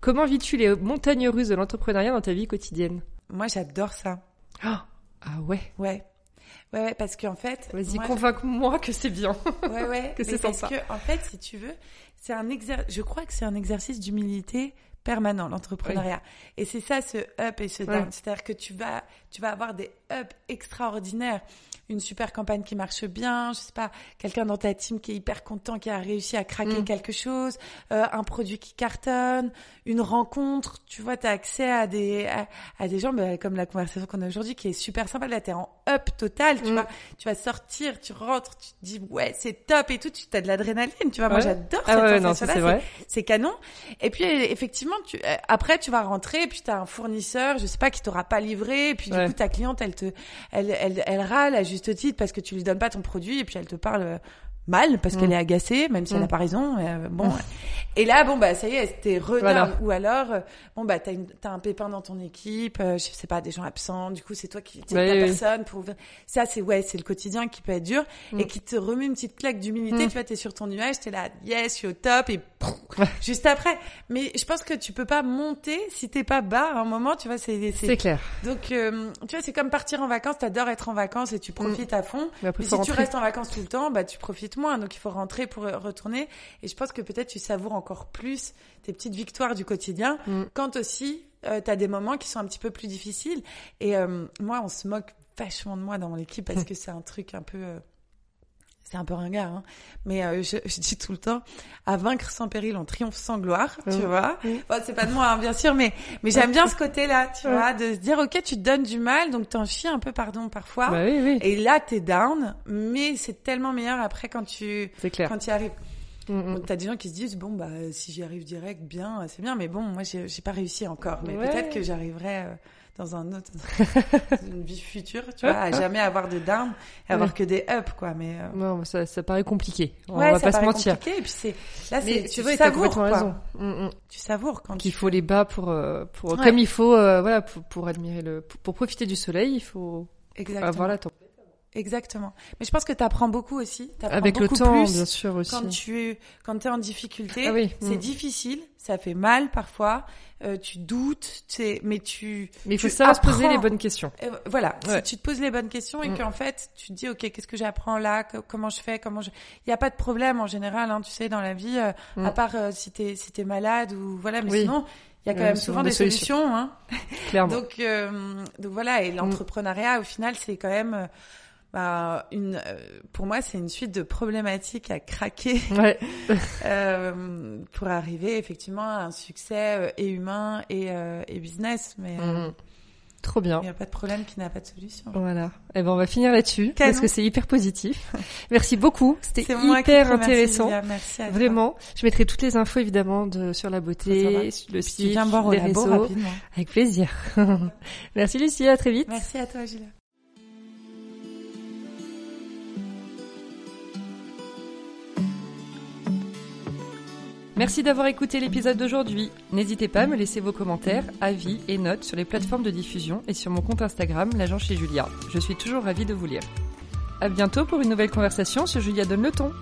Comment vis-tu les montagnes russes de l'entrepreneuriat dans ta vie quotidienne? Moi, j'adore ça. Ah ouais. Ouais. Ouais, ouais, parce qu'en fait, Vas-y, moi, convainc-moi que c'est bien. ouais, ouais, que c'est parce sympa. que, en fait, si tu veux, c'est un exercice, je crois que c'est un exercice d'humilité permanent, l'entrepreneuriat. Et c'est ça, ce up et ce down. C'est-à-dire que tu vas, tu vas avoir des ups extraordinaires. Une super campagne qui marche bien, je sais pas, quelqu'un dans ta team qui est hyper content, qui a réussi à craquer Mm. quelque chose, euh, un produit qui cartonne, une rencontre, tu vois, tu as accès à des, à, à des gens, bah, comme la conversation qu'on a aujourd'hui, qui est super sympa. Là, t'es en up total, tu Mm. vois. Tu vas sortir, tu rentres, tu te dis ouais, c'est top et tout, tu as de l'adrénaline, tu vois. Moi, j'adore Ah cette ouais, non, ça sensation-là. c'est canon. Et puis effectivement, tu, euh, après tu vas rentrer, et puis tu as un fournisseur, je sais pas, qui t'aura pas livré, et puis du coup ta cliente, elle te, elle, elle, elle râle à juste titre parce que tu lui donnes pas ton produit, et puis elle te parle euh, mal parce Mm. qu'elle est agacée, même si elle Mm. a pas raison. euh, bon. Et là, bon bah ça y est, t'es. Voilà. Ou alors, euh, bon bah t'as une- t'as un pépin dans ton équipe, euh, je sais pas, des gens absents. Du coup, c'est toi qui, t'es la oui, personne pour ouvrir. Ça, c'est ouais, c'est le quotidien qui peut être dur Mm. et qui te remet une petite claque d'humilité. Mm. Tu vois, t'es sur ton nuage, t'es là, yes, je suis au top et juste après. Mais je pense que tu peux pas monter si t'es pas bas à un moment. Tu vois, c'est C'est clair. donc euh, tu vois, c'est comme partir en vacances. T'adores être en vacances et tu profites à fond. Mais après, Mais faut si tu restes en vacances tout le temps, bah tu profites Donc il faut rentrer pour euh, retourner. Et je pense que peut-être tu savoures encore plus tes petites victoires du quotidien. Mm. Quand aussi euh, t'as des moments qui sont un petit peu plus difficiles. Et euh, moi, on se moque vachement de moi dans mon équipe parce que c'est un truc un peu euh, c'est un peu ringard, hein. mais euh, je, je dis tout le temps, à vaincre sans péril, on triomphe sans gloire, tu vois. Mm. Bon, c'est pas de moi, hein, bien sûr, mais mais j'aime bien ce côté-là, tu vois, de se dire, ok, tu te donnes du mal, donc t'en chies un peu, pardon, parfois. Bah oui, oui. Et là, t'es down, mais c'est tellement meilleur après quand tu clair. quand tu y arrives. Mm, mm. T'as des gens qui se disent bon bah si j'y arrive direct, bien, c'est bien, mais bon, moi j'ai j'ai pas réussi encore, mais Ouais. peut-être que j'arriverai euh, dans un autre, une vie future, tu vois, à jamais avoir de down, et avoir Ouais. que des up, quoi. Mais euh, Non, ça, ça paraît compliqué. On ouais, va ça pas se mentir. compliqué, et puis c'est là, c'est tu tu vois, savoures, quoi. raison. Mm, mm. Tu savoures quand Qu'il tu faut les bas pour, euh, pour Ouais. comme il faut, euh, voilà, pour, pour admirer le, pour, pour profiter du soleil, il faut exactement, avoir la température. Exactement. Mais je pense que t'apprends beaucoup aussi, t'apprends Avec le beaucoup temps, plus bien sûr aussi. quand tu quand t'es en difficulté, Ah oui, c'est mm. difficile, ça fait mal parfois, euh, tu doutes, tu mais tu Mais il faut tu savoir se poser apprends. les bonnes questions. Euh, voilà, Ouais. si tu te poses les bonnes questions et Mm. qu'en fait tu te dis ok qu'est-ce que j'apprends là, comment je fais, comment je, il y a pas de problème en général, hein, tu sais dans la vie, euh, à part euh, si t'es si t'es malade ou voilà, mais Oui. sinon il y a quand même souvent souvent des des solutions, hein. Clairement. Donc euh, donc voilà et l'entrepreneuriat au final c'est quand même euh, bah, une euh, pour moi c'est une suite de problématiques à craquer Ouais. euh, pour arriver effectivement à un succès euh, et humain et, euh, et business mais euh, Mm. Trop bien. il n'y a pas de problème qui n'a pas de solution. Voilà. Eh ben, on va finir là-dessus Canon. parce que c'est hyper positif. Merci beaucoup. C'était C'est hyper intéressant. Julia. Merci à toi. Vraiment. Je mettrai toutes les infos évidemment de, sur la beauté, sur le site, viens au les réseaux. rapidement. Avec plaisir. Merci Lucie, à très vite. Merci à toi, Julia. Merci d'avoir écouté l'épisode d'aujourd'hui. N'hésitez pas à me laisser vos commentaires, avis et notes sur les plateformes de diffusion et sur mon compte Instagram, l'agent chez Julia. Je suis toujours ravie de vous lire. À bientôt pour une nouvelle conversation sur Julia Donne le ton.